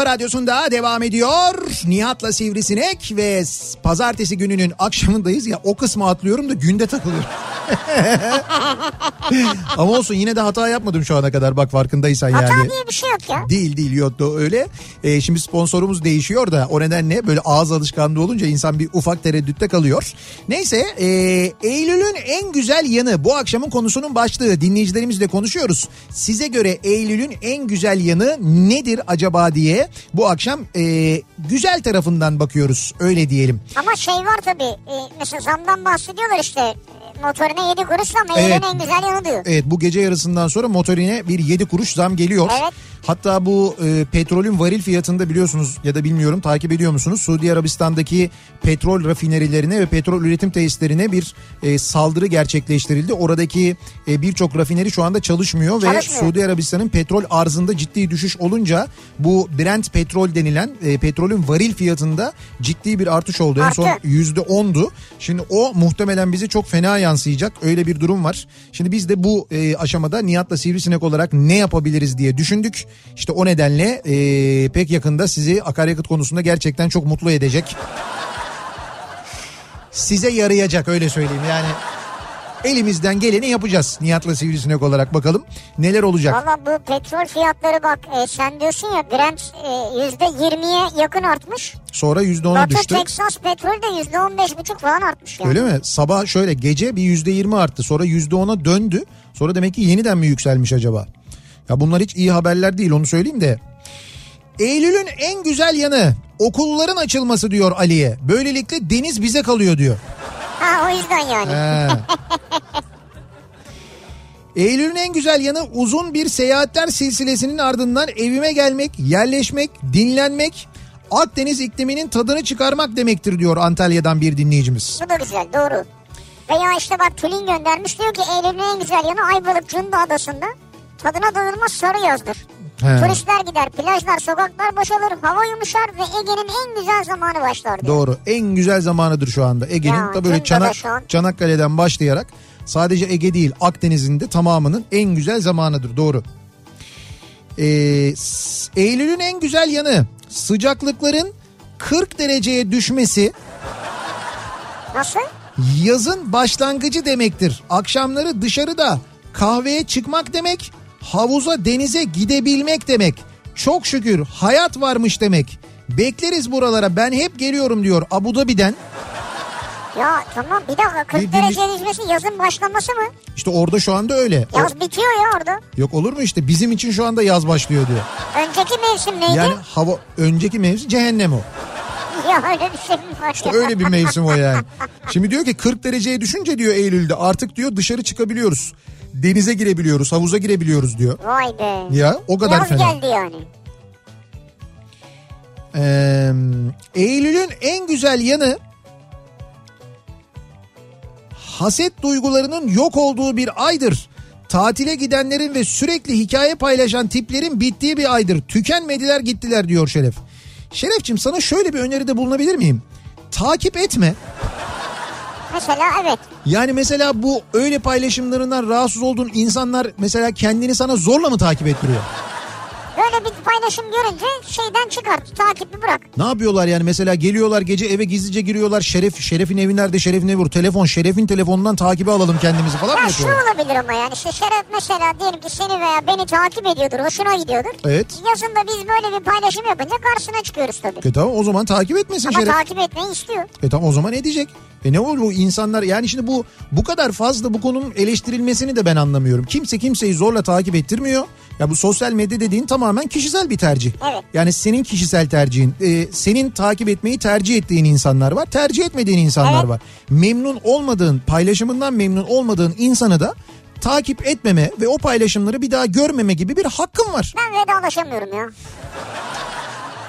kafa radyosunda devam ediyor. Nihat'la Sivrisinek ve pazartesi gününün akşamındayız ya o kısmı atlıyorum da günde takılıyorum. <laughs> Ama olsun yine de hata yapmadım şu ana kadar bak farkındaysan yani. Hata diye bir şey yok ya. Değil değil yok da öyle. Ee, şimdi sponsorumuz değişiyor da o nedenle böyle ağız alışkanlığı olunca insan bir ufak tereddütte kalıyor. Neyse e, Eylül'ün en güzel yanı bu akşamın konusunun başlığı dinleyicilerimizle konuşuyoruz. Size göre Eylül'ün en güzel yanı nedir acaba diye bu akşam e, güzel tarafından bakıyoruz öyle diyelim. Ama şey var tabii. e, mesela zamdan bahsediyorlar işte. E, Motorine 7 kuruş Evet. evet. en güzel yanı diyor. Evet bu gece yarısından sonra motorine bir 7 kuruş zam geliyor. Evet. Hatta bu e, petrolün varil fiyatında biliyorsunuz ya da bilmiyorum takip ediyor musunuz? Suudi Arabistan'daki petrol rafinerilerine ve petrol üretim tesislerine bir e, saldırı gerçekleştirildi. Oradaki e, birçok rafineri şu anda çalışmıyor, ve Çalışmıyor. Suudi Arabistan'ın petrol arzında ciddi düşüş olunca bu Brent petrol denilen e, petrolün varil fiyatında ciddi bir artış oldu. En son Arttı. %10'du. Şimdi o muhtemelen bize çok fena yansıyacak. Öyle bir durum var. Şimdi biz de bu e, aşamada Nihat'la Sivrisinek olarak ne yapabiliriz diye düşündük. İşte o nedenle e, pek yakında sizi akaryakıt konusunda gerçekten çok mutlu edecek. Size yarayacak öyle söyleyeyim yani. Elimizden geleni yapacağız Nihat'la Sivrisinek olarak bakalım neler olacak. Valla bu petrol fiyatları bak e, sen diyorsun ya Brent e, %20'ye yakın artmış. Sonra %10'a Batı düştü. Texas petrol de %15,5 falan artmış yani. Öyle mi? Sabah şöyle gece bir yüzde yirmi arttı. Sonra yüzde ona döndü. Sonra demek ki yeniden mi yükselmiş acaba? Ya bunlar hiç iyi haberler değil onu söyleyeyim de. Eylül'ün en güzel yanı okulların açılması diyor Ali'ye. Böylelikle deniz bize kalıyor diyor. Ha o yüzden yani. He. Eylül'ün en güzel yanı uzun bir seyahatler silsilesinin ardından evime gelmek, yerleşmek, dinlenmek, Akdeniz ikliminin tadını çıkarmak demektir diyor Antalya'dan bir dinleyicimiz. Bu da güzel doğru. Veya işte bak Tülin göndermiş diyor ki Eylül'ün en güzel yanı Ayvalık Cunda Adası'nda tadına doyulmaz sarı yazdır. He. Turistler gider, plajlar, sokaklar boşalır, hava yumuşar ve Ege'nin en güzel zamanı başlar diyor. Doğru. En güzel zamanıdır şu anda. Ege'nin da böyle Çanak. Çanakkale'den başlayarak sadece Ege değil Akdeniz'in de tamamının en güzel zamanıdır. Doğru. Ee, Eylül'ün en güzel yanı sıcaklıkların 40 dereceye düşmesi Nasıl? yazın başlangıcı demektir. Akşamları dışarıda kahveye çıkmak demek, havuza denize gidebilmek demek. Çok şükür hayat varmış demek. Bekleriz buralara ben hep geliyorum diyor Abu Dhabi'den. Ya tamam bir dakika 40 Bir- bir- dereceye düşmesi yazın başlaması mı? İşte orada şu anda öyle. O- Yaz bitiyor ya orada. yok olur mu işte bizim için şu anda yaz başlıyor diyor. Önceki mevsim neydi? Yani hava önceki mevsim cehennem o. <laughs> Ya öyle bir şey mi var İşte öyle bir mevsim o yani. <laughs> Şimdi diyor ki 40 dereceye düşünce diyor Eylül'de artık diyor dışarı çıkabiliyoruz. Denize girebiliyoruz, havuza girebiliyoruz diyor. Vay be. Ya o kadar Yaz fena. geldi yani. Ee, Eylül'ün en güzel yanı haset duygularının yok olduğu bir aydır. Tatile gidenlerin ve sürekli hikaye paylaşan tiplerin bittiği bir aydır. Tükenmediler gittiler diyor Şeref. Şerefçim sana şöyle bir öneride bulunabilir miyim? Takip etme. Mesela evet. Yani mesela bu öyle paylaşımlarından rahatsız olduğun insanlar mesela kendini sana zorla mı takip ettiriyor? Böyle bir paylaşım görünce şeyden çıkart. Takibi bırak. Ne yapıyorlar yani mesela geliyorlar gece eve gizlice giriyorlar. Şeref Şeref'in evi nerede? Şeref'in evi vur. Telefon Şeref'in telefonundan takibi alalım kendimizi falan mı Ya şu yapıyorlar? olabilir ama yani işte Şeref mesela diyelim ki seni veya beni takip ediyordur. Hoşuna gidiyordur. Evet. Yazında biz böyle bir paylaşım yapınca karşısına çıkıyoruz tabii. E tamam o zaman takip etmesin Ama Şeref. takip etmeyi istiyor. E tamam o zaman edecek. E ne olur bu insanlar yani şimdi bu bu kadar fazla bu konunun eleştirilmesini de ben anlamıyorum. Kimse kimseyi zorla takip ettirmiyor. Ya bu sosyal medya dediğin tamamen kişisel bir tercih. Evet. Yani senin kişisel tercihin. e, senin takip etmeyi tercih ettiğin insanlar var. Tercih etmediğin insanlar Evet. var. Memnun olmadığın, paylaşımından memnun olmadığın insanı da takip etmeme ve o paylaşımları bir daha görmeme gibi bir hakkın var. Ben vedalaşamıyorum ya.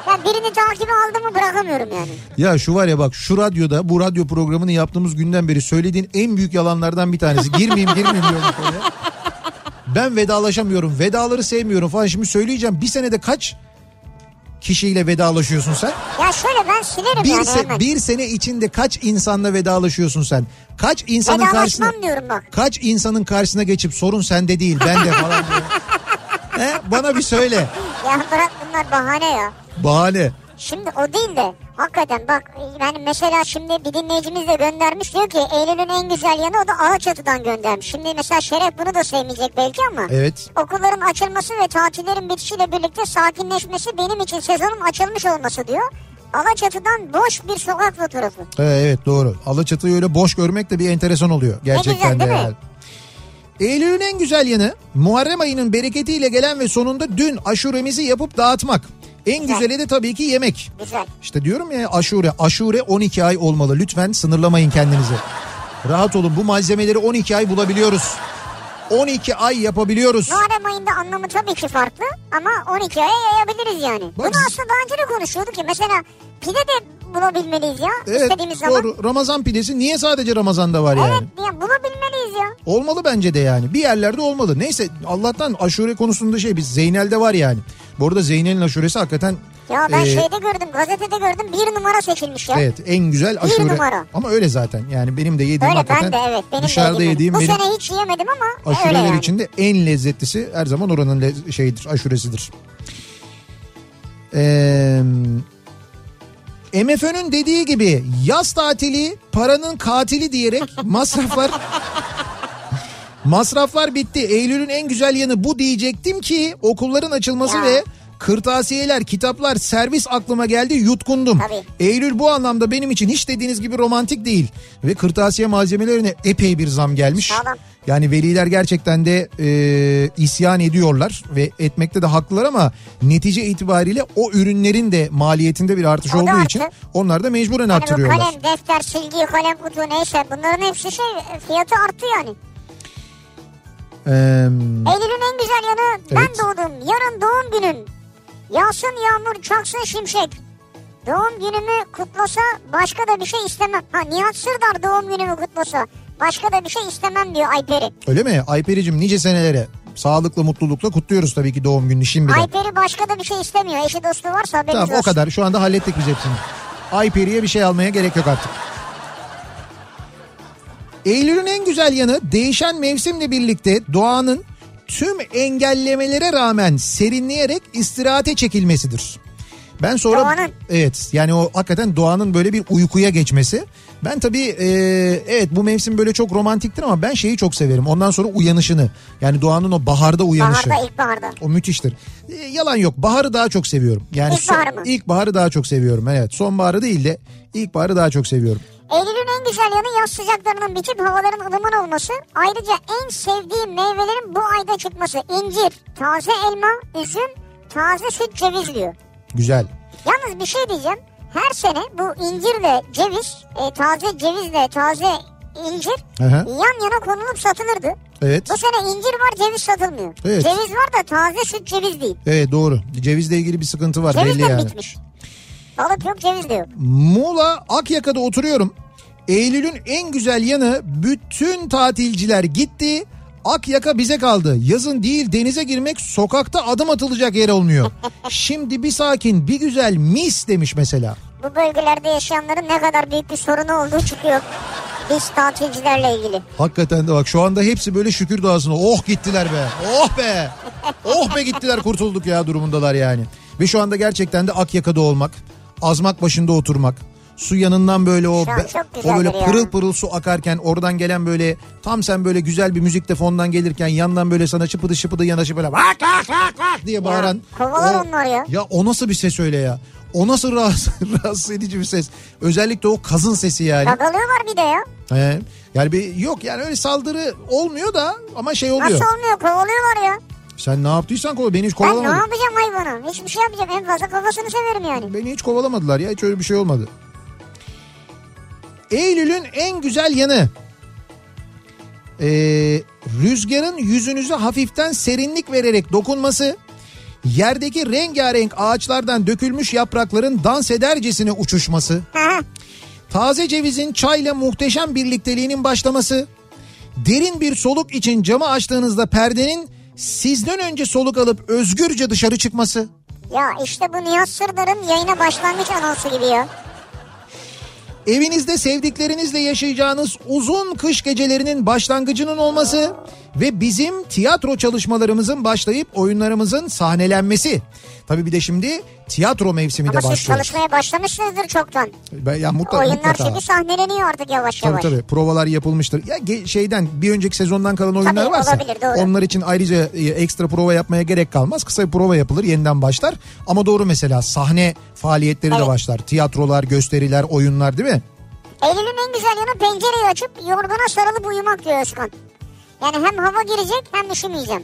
Ya birini takibe aldım mı bırakamıyorum yani. Ya şu var ya bak şu radyoda bu radyo programını yaptığımız günden beri söylediğin en büyük yalanlardan bir tanesi. Girmeyeyim girmeyeyim diyorum. Ben vedalaşamıyorum. Vedaları sevmiyorum falan. Şimdi söyleyeceğim. Bir senede kaç kişiyle vedalaşıyorsun sen? Ya şöyle ben silerim Bir, yani se- hemen. bir sene içinde kaç insanla vedalaşıyorsun sen? Kaç insanın karşısına diyorum bak. kaç insanın karşısına geçip sorun sende değil bende falan diyor. <laughs> He, bana bir söyle. Ya bırak bunlar bahane ya. Bahane. Şimdi o değil de hakikaten bak yani mesela şimdi bir dinleyicimiz de göndermiş diyor ki Eylül'ün en güzel yanı o da Alaçatı'dan göndermiş. Şimdi mesela Şeref bunu da sevmeyecek belki ama Evet. okulların açılması ve tatillerin bitişiyle birlikte sakinleşmesi benim için sezonun açılmış olması diyor. Alaçatı'dan boş bir sokak fotoğrafı. Ee, evet doğru. Alaçatı'yı öyle boş görmek de bir enteresan oluyor. Gerçekten güzel, de. değil mi? Eylül'ün en güzel yanı Muharrem ayının bereketiyle gelen ve sonunda dün aşuremizi yapıp dağıtmak. En Güzel. güzeli de tabii ki yemek. Güzel. İşte diyorum ya aşure. Aşure 12 ay olmalı. Lütfen sınırlamayın kendinizi. Rahat olun bu malzemeleri 12 ay bulabiliyoruz. 12 ay yapabiliyoruz. Muharrem ayında anlamı tabii ki farklı ama 12 aya yayabiliriz yani. Bunu aslında daha önce de konuşuyorduk ki mesela pide de bulabilmeliyiz ya Evet istediğimiz zaman. doğru. Ramazan pidesi niye sadece Ramazan'da var yani? Evet ya bulabilmeliyiz ya. Olmalı bence de yani. Bir yerlerde olmalı. Neyse Allah'tan aşure konusunda şey biz Zeynel'de var yani. Bu arada Zeynel'in aşuresi hakikaten Ya ben e, şeyde gördüm gazetede gördüm bir numara seçilmiş ya. evet en güzel aşure. numara. Ama öyle zaten. Yani benim de yediğim Öyle hakikaten ben de evet benim dışarıda de yediğim Bu benim sene hiç yiyemedim ama öyle aşureler yani. içinde en lezzetlisi her zaman oranın le- şeyidir, aşuresidir. Ee, MFÖ'nün dediği gibi yaz tatili paranın katili diyerek masraflar <laughs> masraflar bitti. Eylül'ün en güzel yanı bu diyecektim ki okulların açılması Ya. ve kırtasiyeler, kitaplar, servis aklıma geldi yutkundum. Tabii. Eylül bu anlamda benim için hiç dediğiniz gibi romantik değil. Ve kırtasiye malzemelerine epey bir zam gelmiş. Sağlam. Yani veliler gerçekten de e, isyan ediyorlar ve etmekte de haklılar ama netice itibariyle o ürünlerin de maliyetinde bir artış O olduğu için onlar da mecburen Yani bu arttırıyorlar. kalem, defter, silgi, kalem kutu neyse bunların hepsi şey fiyatı arttı yani. Ee, Eylül'ün en güzel yanı ben Evet. doğdum yarın doğum günüm. Yağsın yağmur çaksın şimşek. Doğum günümü kutlasa başka da bir şey istemem. Ha Nihat Sırdar doğum günümü kutlasa başka da bir şey istemem diyor Ayperi. öyle mi? Aypericim nice senelere sağlıklı mutlulukla kutluyoruz tabii ki doğum gününü şimdiden. Ayperi başka da bir şey istemiyor. Eşi dostu varsa haberiniz Tamam o olsun. kadar şu anda hallettik biz hepsini. Ayperi'ye bir şey almaya gerek yok artık. Eylül'ün en güzel yanı değişen mevsimle birlikte doğanın tüm engellemelere rağmen serinleyerek istirahate çekilmesidir. Ben sonra Doğanın. evet yani o hakikaten doğanın böyle bir uykuya geçmesi. Ben tabii e, evet bu mevsim böyle çok romantiktir ama ben şeyi çok severim. Ondan sonra uyanışını yani doğanın o baharda uyanışı. Baharda ilkbaharda. O müthiştir. E, yalan yok. Baharı daha çok seviyorum. Yani İlkbaharı mı? ilkbaharı daha çok seviyorum. Evet. Sonbaharı değil de ilkbaharı daha çok seviyorum. Eylül'ün en güzel yanı yaz sıcaklarının bitip havaların ılıman olması. Ayrıca en sevdiğim meyvelerin bu ayda çıkması. İncir, taze elma, üzüm, taze süt, ceviz diyor. Güzel. Yalnız bir şey diyeceğim. Her sene bu incirle ceviz, e, taze cevizle taze incir hı. yan yana konulup satılırdı. Evet. Bu sene incir var ceviz satılmıyor. Evet. Ceviz var da taze süt ceviz değil. Evet doğru. Cevizle ilgili bir sıkıntı var Ceviz belli de yani. bitmiş. Balık yok ceviz de yok. Muğla Akyaka'da oturuyorum. Eylül'ün en güzel yanı bütün tatilciler gitti. Akyaka bize kaldı. Yazın değil denize girmek sokakta adım atılacak yer olmuyor. <laughs> Şimdi bir sakin bir güzel mis demiş mesela. Bu bölgelerde yaşayanların ne kadar büyük bir sorunu olduğu çıkıyor. Biz tatilcilerle ilgili. Hakikaten de bak şu anda hepsi böyle şükür duasına oh gittiler be oh be oh be gittiler kurtulduk ya durumundalar yani. Ve şu anda gerçekten de Akyaka'da olmak, azmak başında oturmak, su yanından böyle o be- o böyle ya. pırıl pırıl su akarken oradan gelen böyle tam sen böyle güzel bir müzik de fondan gelirken yandan böyle sana şıpıdı şıpıdı yanaşıp böyle vak vak vak vak diye bağıran. kovalar o- onlar ya. Ya o nasıl bir ses öyle ya? O nasıl <laughs> rahatsız, rahatsız edici bir ses? Özellikle o kazın sesi yani. Gagalıyorlar bir de ya. He. Yani bir yok yani öyle saldırı olmuyor da ama şey oluyor. Nasıl olmuyor kovalıyorlar ya. Sen ne yaptıysan kovala beni hiç Ben ne kovalamadı. yapacağım hayvanı? Hiçbir şey yapmayacağım. En fazla kafasını severim yani. Beni hiç kovalamadılar ya hiç öyle bir şey olmadı. Eylül'ün en güzel yanı. Ee, rüzgarın yüzünüze hafiften serinlik vererek dokunması. Yerdeki rengarenk ağaçlardan dökülmüş yaprakların dans edercesine uçuşması. Taze cevizin çayla muhteşem birlikteliğinin başlaması. Derin bir soluk için camı açtığınızda perdenin sizden önce soluk alıp özgürce dışarı çıkması. ya işte bu Nihat Sırdar'ın yayına başlangıç anonsu gibi ya. Evinizde sevdiklerinizle yaşayacağınız uzun kış gecelerinin başlangıcının olması ve bizim tiyatro çalışmalarımızın başlayıp oyunlarımızın sahnelenmesi. Tabii bir de şimdi tiyatro mevsimi Ama de siz başlıyor. çalışmaya başlamışsınızdır çoktan. Ben, ya mutlaka, Oyunlar mutlaka. çünkü sahneleniyor artık yavaş Tabii yavaş. tabii provalar yapılmıştır. Ya şeyden bir önceki sezondan kalan oyunlar Tabii, varsa olabilir, doğru. onlar için ayrıca e, ekstra prova yapmaya gerek kalmaz. Kısa bir prova yapılır yeniden başlar. Ama doğru mesela sahne faaliyetleri de Evet. başlar. Tiyatrolar, gösteriler, oyunlar değil mi? Eylül'ün en güzel yanı pencereyi açıp yorgana sarılıp uyumak diyor Özkan. Yani hem hava girecek hem üşümeyeceğim.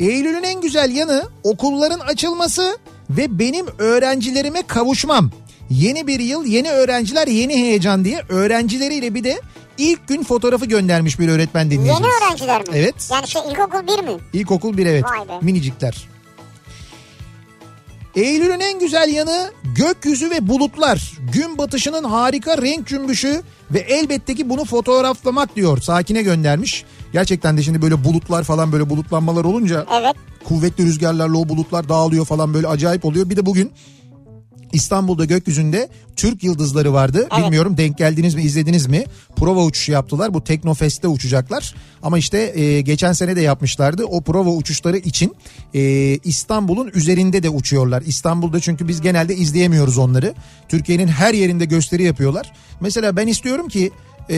Eylül'ün en güzel yanı okulların açılması ve benim öğrencilerime kavuşmam. Yeni bir yıl, yeni öğrenciler, yeni heyecan diye öğrencileriyle bir de ilk gün fotoğrafı göndermiş bir öğretmen dinleyicimiz. Yeni öğrenciler mi? Evet. Yani şey ilkokul bir mi? İlkokul bir evet. Vay be. Minicikler. Eylül'ün en güzel yanı gökyüzü ve bulutlar. Gün batışının harika renk cümbüşü ve elbette ki bunu fotoğraflamak diyor. Sakine göndermiş. Gerçekten de şimdi böyle bulutlar falan böyle bulutlanmalar olunca Evet. kuvvetli rüzgarlarla o bulutlar dağılıyor falan böyle acayip oluyor. Bir de bugün İstanbul'da gökyüzünde Türk yıldızları vardı. Evet. Bilmiyorum denk geldiniz mi izlediniz mi? Prova uçuşu yaptılar. Bu Teknofest'te uçacaklar. Ama işte e, geçen sene de yapmışlardı. O prova uçuşları için e, İstanbul'un üzerinde de uçuyorlar. İstanbul'da çünkü biz genelde izleyemiyoruz onları. Türkiye'nin her yerinde gösteri yapıyorlar. Mesela ben istiyorum ki e,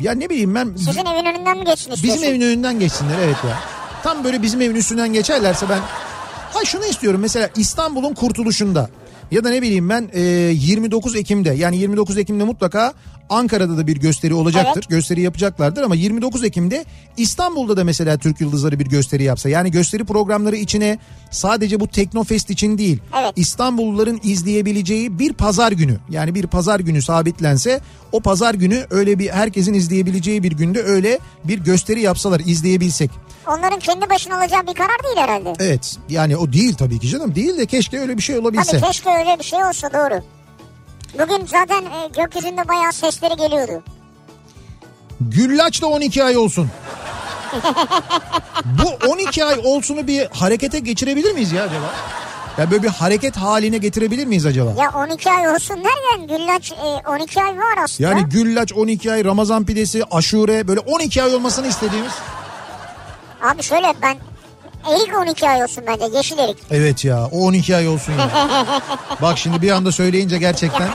ya ne bileyim ben Sizin evin önünden mi geçsin istiyorsun? Bizim evin önünden geçsinler evet ya. Tam böyle bizim evin üstünden geçerlerse ben... Ha şunu istiyorum mesela İstanbul'un kurtuluşunda ya da ne bileyim ben e, 29 Ekim'de yani 29 Ekim'de mutlaka Ankara'da da bir gösteri olacaktır. Gösteri yapacaklardır ama 29 Ekim'de İstanbul'da da mesela Türk Yıldızları bir gösteri yapsa. Yani gösteri programları içine sadece bu Teknofest için değil Evet. İstanbulluların izleyebileceği bir pazar günü yani bir pazar günü sabitlense o pazar günü öyle bir herkesin izleyebileceği bir günde öyle bir gösteri yapsalar izleyebilsek. Onların kendi başına alacağı bir karar değil herhalde. Evet yani o değil tabii ki canım değil de keşke öyle bir şey olabilse. Tabii keşke öyle bir şey olsa doğru. Bugün zaten e, gökyüzünde bayağı sesleri geliyordu. Güllaç da 12 ay olsun. Bu 12 ay olsunu bir harekete geçirebilir miyiz ya acaba? Ya böyle bir hareket haline getirebilir miyiz acaba? Ya 12 ay olsun derken Güllaç e, 12 ay var aslında. Yani güllaç 12 ay, Ramazan pidesi, aşure böyle 12 ay olmasını istediğimiz. Abi şöyle ben erik 12 ay olsun bence yeşil erik. Evet ya o 12 ay olsun ya. Bak şimdi bir anda söyleyince gerçekten.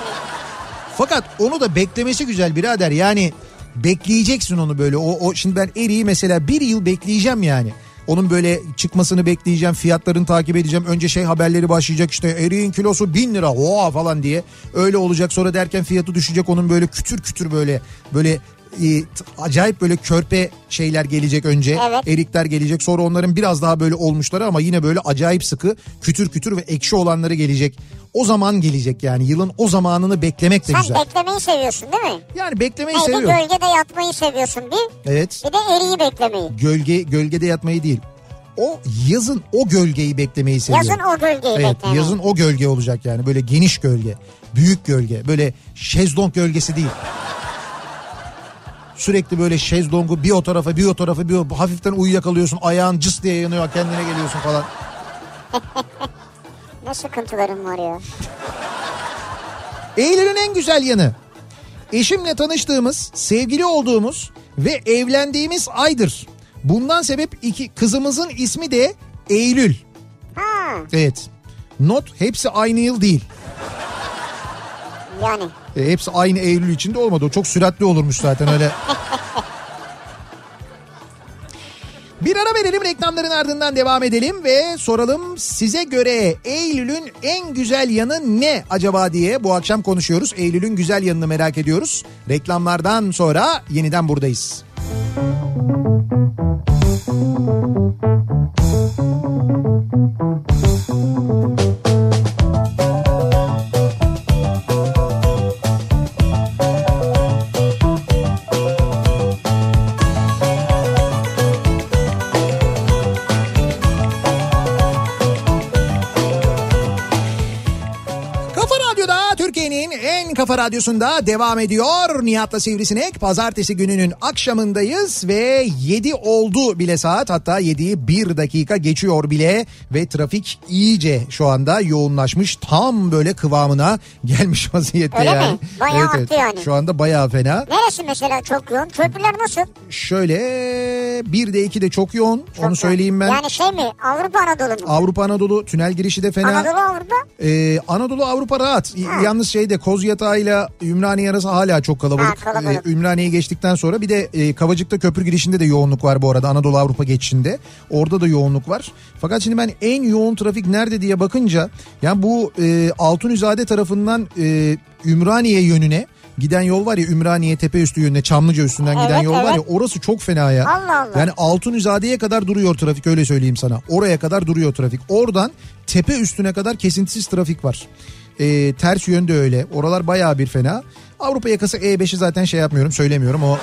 Fakat onu da beklemesi güzel birader yani bekleyeceksin onu böyle. O, o Şimdi ben eriği mesela bir yıl bekleyeceğim yani. Onun böyle çıkmasını bekleyeceğim, fiyatlarını takip edeceğim. Önce şey haberleri başlayacak işte eriğin kilosu bin lira oha falan diye. Öyle olacak sonra derken fiyatı düşecek onun böyle kütür kütür böyle böyle e, acayip böyle körpe şeyler gelecek önce. Evet. Erikler gelecek sonra onların biraz daha böyle olmuşları ama yine böyle acayip sıkı kütür kütür ve ekşi olanları gelecek. O zaman gelecek yani yılın o zamanını beklemek de Sen güzel. beklemeyi seviyorsun değil mi? Yani beklemeyi Neydi seviyorum. gölgede yatmayı seviyorsun bir. Evet. Bir de eriği beklemeyi. Gölge gölgede yatmayı değil. O yazın o gölgeyi beklemeyi seviyorum. Yazın o gölgeyi Evet beklemeyi. yazın o gölge olacak yani böyle geniş gölge. Büyük gölge böyle şezlong gölgesi değil. Sürekli böyle şezlongu bir o tarafa bir o tarafa bir o hafiften uyuyakalıyorsun ayağın cıs diye yanıyor kendine geliyorsun falan. <laughs> Ne sıkıntılarım var ya. Eylül'ün en güzel yanı. Eşimle tanıştığımız, sevgili olduğumuz ve evlendiğimiz aydır. Bundan sebep iki kızımızın ismi de Eylül. Ha Evet. Not hepsi aynı yıl değil. yani. E, hepsi aynı Eylül içinde olmadı. O çok süratli olurmuş zaten öyle. <laughs> Bir ara verelim reklamların ardından devam edelim ve soralım size göre Eylül'ün en güzel yanı ne acaba diye bu akşam konuşuyoruz. Eylül'ün güzel yanını merak ediyoruz. Reklamlardan sonra yeniden buradayız. Kafa kafa radyosunda devam ediyor. Nihat'la Sivrisinek pazartesi gününün akşamındayız ve 7 oldu bile saat hatta 7'yi 1 dakika geçiyor bile ve trafik iyice şu anda yoğunlaşmış tam böyle kıvamına <laughs> gelmiş vaziyette Öyle mi? yani. Bayağı arttı yani. Şu anda bayağı fena. Neresi mesela çok yoğun? Köprüler nasıl? Şöyle bir de iki de çok yoğun Çok onu söyleyeyim ben. Yani şey mi? Avrupa Anadolu mu? Avrupa Anadolu tünel girişi de fena. Anadolu Avrupa? Ee, Anadolu Avrupa rahat. Y- Yalnız şeyde Kozyatağı ile Ümraniye arası hala çok kalabalık. Ha, kalabalık. Ee, Ümraniye'yi geçtikten sonra bir de e, Kavacık'ta köprü girişinde de yoğunluk var bu arada Anadolu Avrupa geçişinde. Orada da yoğunluk var. Fakat şimdi ben en yoğun trafik nerede diye bakınca yani bu e, Altunizade tarafından e, Ümraniye yönüne giden yol var ya Ümraniye Tepeüstü yönüne Çamlıca üstünden giden Evet, yol var ya evet. orası çok fena ya. Allah Allah. Yani Altunizade'ye kadar duruyor trafik öyle söyleyeyim sana. Oraya kadar duruyor trafik. Oradan tepe üstüne kadar kesintisiz trafik var. Ee, ters yönde öyle. Oralar bayağı bir fena. Avrupa yakası E5'i zaten şey yapmıyorum söylemiyorum o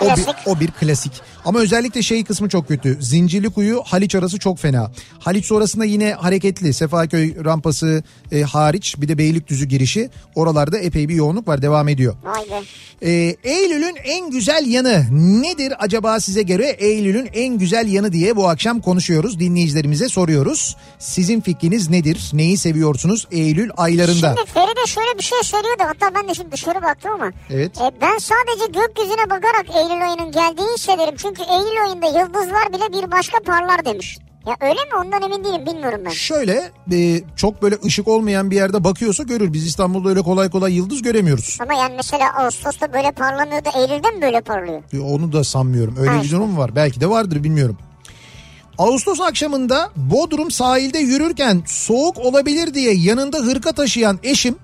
o bir, o bir klasik. Ama özellikle şey kısmı çok kötü. Zincirlikuyu Haliç arası çok fena. Haliç sonrasında yine hareketli. Sefaköy rampası e, hariç bir de Beylikdüzü girişi. Oralarda epey bir yoğunluk var devam ediyor. Vay be. Ee, Eylül'ün en güzel yanı nedir acaba size göre Eylül'ün en güzel yanı diye bu akşam konuşuyoruz. Dinleyicilerimize soruyoruz. Sizin fikriniz nedir? Neyi seviyorsunuz Eylül aylarında? Şimdi Feride şöyle bir şey söylüyordu. Hatta ben de şimdi dışarı baktım ama. Evet. E, ben sadece gökyüzüne bakarak Eylül ayının geldiğini hissederim. Çünkü Eylül ayında yıldızlar bile bir başka parlar demiş. Ya öyle mi ondan emin değilim bilmiyorum ben. Şöyle e, çok böyle ışık olmayan bir yerde bakıyorsa görür. Biz İstanbul'da öyle kolay kolay yıldız göremiyoruz. Ama yani mesela Ağustos'ta böyle parlamıyor da Eylül'de mi böyle parlıyor? E, Onu da sanmıyorum. Öyle Ha bir durum var. Belki de vardır bilmiyorum. Ağustos akşamında Bodrum sahilde yürürken soğuk olabilir diye yanında hırka taşıyan eşim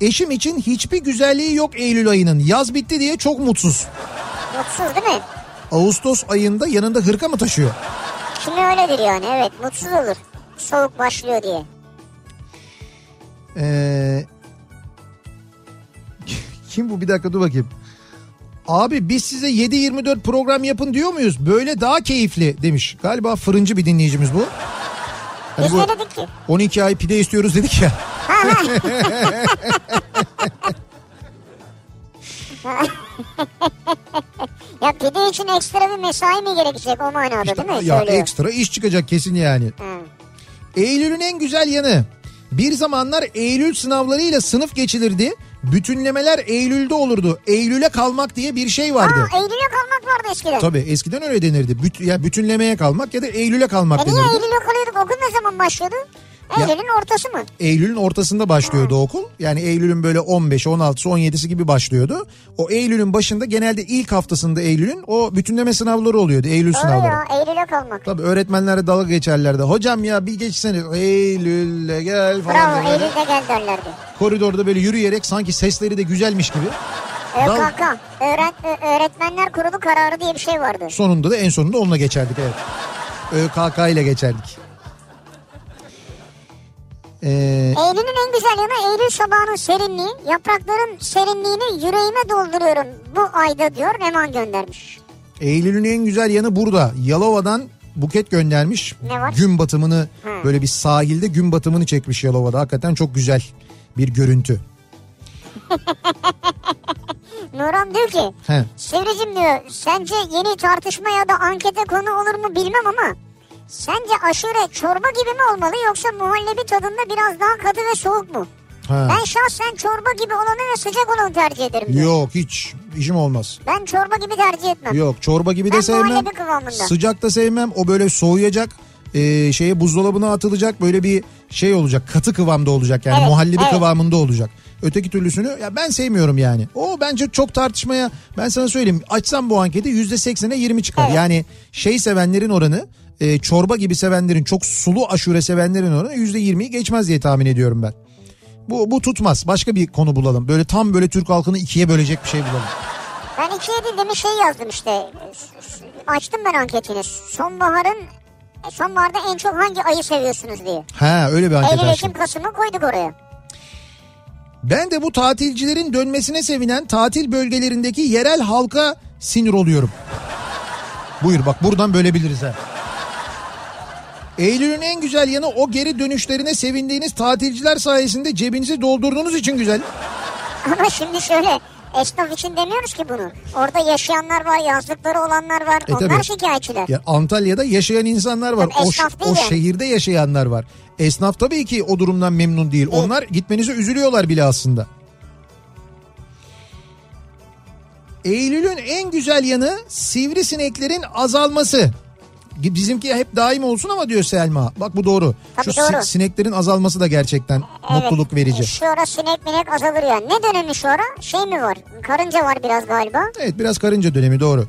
eşim için hiçbir güzelliği yok Eylül ayının. Yaz bitti diye çok mutsuz. Mutsuz değil mi? Ağustos ayında yanında hırka mı taşıyor? Şimdi öyledir yani evet mutsuz olur. Soğuk başlıyor diye. Ee, kim bu bir dakika dur bakayım. Abi biz size 7-24 program yapın diyor muyuz? Böyle daha keyifli demiş. Galiba fırıncı bir dinleyicimiz bu. Hani Biz bu ne dedik ki? 12 ay pide istiyoruz dedik ya. <laughs> Ya pide için ekstra bir mesai mi gerekecek o manada İşte, değil mi? ya Söylüyor. ekstra iş çıkacak kesin yani. Eylül'ün en güzel yanı. Bir zamanlar Eylül sınavlarıyla sınıf geçilirdi. Bütünlemeler Eylül'de olurdu. Eylül'e kalmak diye bir şey vardı. Aa, Eylül'e kalmak vardı eskiden. Tabii eskiden öyle denirdi. Büt, ya bütünlemeye kalmak ya da Eylül'e kalmak E niye denirdi. Eylül'e kalıyorduk? Okul ne zaman başlıyordu? Ya- Eylül'ün ortası mı? Eylül'ün ortasında başlıyordu okul. Yani Eylül'ün böyle 15'i, 16'sı, 17'si gibi başlıyordu. O Eylül'ün başında genelde ilk haftasında Eylül'ün o bütünleme sınavları oluyordu. Eylül Öyle sınavları. ya Eylül'e kalmak. Tabii öğretmenlere dalga geçerlerdi. Hocam ya bir geçsene Eylül'le gel falan. Bravo Eylül'de gel derlerdi. Koridorda böyle yürüyerek sanki sesleri de güzelmiş gibi. Dal- ÖKK Öğret, Ö- Öğretmenler Kurulu kararı diye bir şey vardı. Sonunda da en sonunda onunla geçerdik evet. ÖKK ile geçerdik. Ee, Eylül'ün en güzel yanı Eylül sabahının serinliği. Yaprakların serinliğini yüreğime dolduruyorum bu ayda diyor Neman göndermiş. Eylül'ün en güzel yanı burada. Yalova'dan Buket göndermiş. Ne var? Gün batımını Hı. böyle bir sahilde gün batımını çekmiş Yalova'da. Hakikaten çok güzel bir görüntü. <laughs> Nuran diyor ki He. Sivricim diyor sence yeni tartışma ya da ankete konu olur mu bilmem ama Sence aşure çorba gibi mi olmalı yoksa muhallebi tadında biraz daha katı ve soğuk mu? Ha. Ben şahsen çorba gibi olanı ve sıcak olanı tercih ederim diyor. Yok hiç işim olmaz. Ben çorba gibi tercih etmem. Yok çorba gibi de Ben sevmem. muhallebi kıvamında. Sıcak da sevmem. O böyle soğuyacak. E, şeye buzdolabına atılacak böyle bir şey olacak katı kıvamda olacak yani Evet, muhallebi evet. kıvamında olacak. Öteki türlüsünü ya ben sevmiyorum yani. O bence çok tartışmaya ben sana söyleyeyim açsam bu anketi yüzde seksene 20 çıkar. Evet. Yani şey sevenlerin oranı e, çorba gibi sevenlerin çok sulu aşure sevenlerin oranı yüzde 20'yi geçmez diye tahmin ediyorum ben. Bu, bu tutmaz başka bir konu bulalım böyle tam böyle Türk halkını ikiye bölecek bir şey bulalım. Ben ikiye değil demin şey yazdım işte. Açtım ben anketini. Sonbaharın sonbaharda en çok hangi ayı seviyorsunuz diye. Ha öyle bir anket Eylül. Ekim, Kasım'ı koyduk oraya. Ben de bu tatilcilerin dönmesine sevinen tatil bölgelerindeki yerel halka sinir oluyorum. Buyur bak buradan bölebiliriz ha. Eylül'ün en güzel yanı o geri dönüşlerine sevindiğiniz tatilciler sayesinde cebinizi doldurduğunuz için güzel. Ama şimdi şöyle esnaf için demiyoruz ki bunu. Orada yaşayanlar var, yazlıkları olanlar var. E, Onlar tabii. şikayetçiler. Ya Antalya'da yaşayan insanlar var. Tabii O, esnaf değil o yani. şehirde yaşayanlar var. Esnaf tabii ki o durumdan memnun değil. Onlar gitmenize üzülüyorlar bile aslında. Eylül'ün en güzel yanı sivrisineklerin azalması. Bizimki hep daim olsun ama diyor Selma. Bak bu doğru. Tabii Şu si- doğru. sineklerin azalması da gerçekten mutluluk verici. Şu ara sinek minek azalır yani. Ne dönemi şu ara? Şey mi var? Karınca var biraz galiba. Evet biraz karınca dönemi doğru.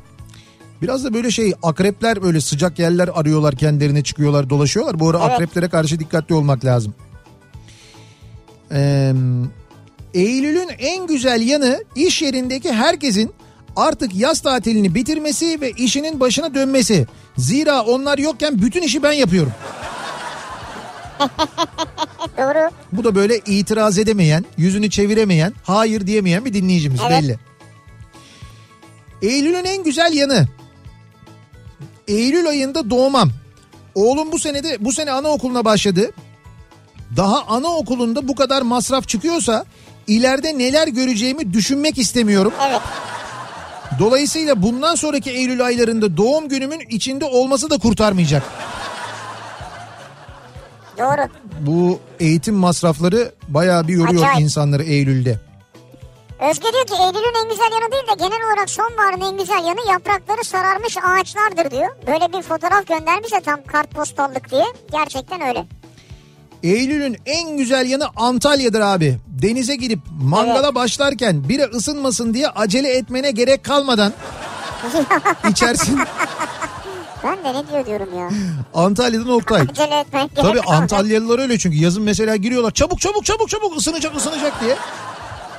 Biraz da böyle şey akrepler böyle sıcak yerler arıyorlar kendilerine çıkıyorlar dolaşıyorlar. Bu ara Evet. akreplere karşı dikkatli olmak lazım. Ee, Eylül'ün en güzel yanı iş yerindeki herkesin artık yaz tatilini bitirmesi ve işinin başına dönmesi. Zira onlar yokken bütün işi ben yapıyorum. <laughs> Doğru. Bu da böyle itiraz edemeyen, yüzünü çeviremeyen, hayır diyemeyen bir dinleyicimiz Evet. belli. Eylül'ün en güzel yanı. Eylül ayında doğmam. Oğlum bu senede bu sene anaokuluna başladı. Daha anaokulunda bu kadar masraf çıkıyorsa ileride neler göreceğimi düşünmek istemiyorum. Evet. Dolayısıyla bundan sonraki Eylül aylarında doğum günümün içinde olması da kurtarmayacak. Doğru. Bu eğitim masrafları bayağı bir yoruyor Acayip. insanları Eylül'de. Özge diyor ki Eylül'ün en güzel yanı değil de genel olarak sonbaharın en güzel yanı yaprakları sararmış ağaçlardır diyor. Böyle bir fotoğraf göndermiş de tam kartpostallık diye. Gerçekten öyle. Eylül'ün en güzel yanı Antalya'dır abi. Denize gidip mangala başlarken biri ısınmasın diye acele etmene gerek kalmadan <laughs> içersin. Ben de ne diyor diyorum ya. Antalya'dan Oktay. Acele etmek gerek Tabii. Antalyalılar öyle çünkü yazın mesela giriyorlar çabuk çabuk çabuk çabuk ısınacak ısınacak diye.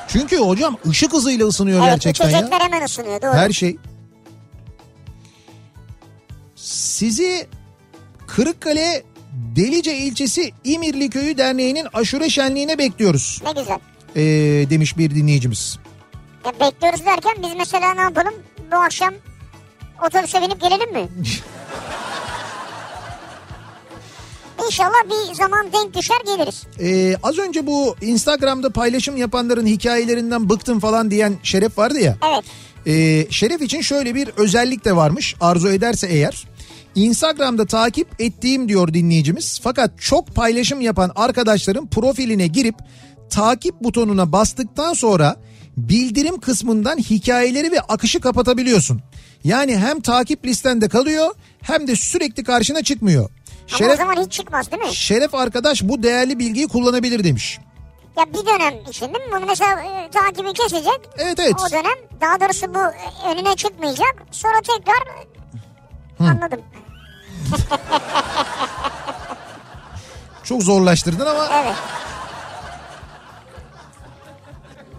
Çünkü hocam ışık hızıyla ısınıyor Evet gerçekten ya. içecekler hemen ısınıyor doğru. Her şey. Sizi Kırıkkale Delice ilçesi İmirli Köyü Derneği'nin aşure şenliğine bekliyoruz. Ne güzel. Ee, demiş bir dinleyicimiz. Ya bekliyoruz derken biz mesela ne yapalım? Bu akşam otobüse binip gelelim mi? <laughs> İnşallah bir zaman denk düşer geliriz. Ee, az önce bu Instagram'da paylaşım yapanların hikayelerinden bıktım falan diyen Şeref vardı ya. Evet. Ee, Şeref için şöyle bir özellik de varmış arzu ederse eğer. Instagram'da takip ettiğim diyor dinleyicimiz. Fakat çok paylaşım yapan arkadaşların profiline girip takip butonuna bastıktan sonra bildirim kısmından hikayeleri ve akışı kapatabiliyorsun. Yani hem takip listende kalıyor hem de sürekli karşına çıkmıyor. Ama o Şeref, zaman hiç çıkmaz değil mi? Şeref arkadaş bu değerli bilgiyi kullanabilir demiş. Ya bir dönem için değil mi? Bunu mesela e, takibi kesecek. Evet evet. O dönem daha doğrusu bu önüne çıkmayacak. Sonra tekrar anladım. Çok zorlaştırdın ama Evet.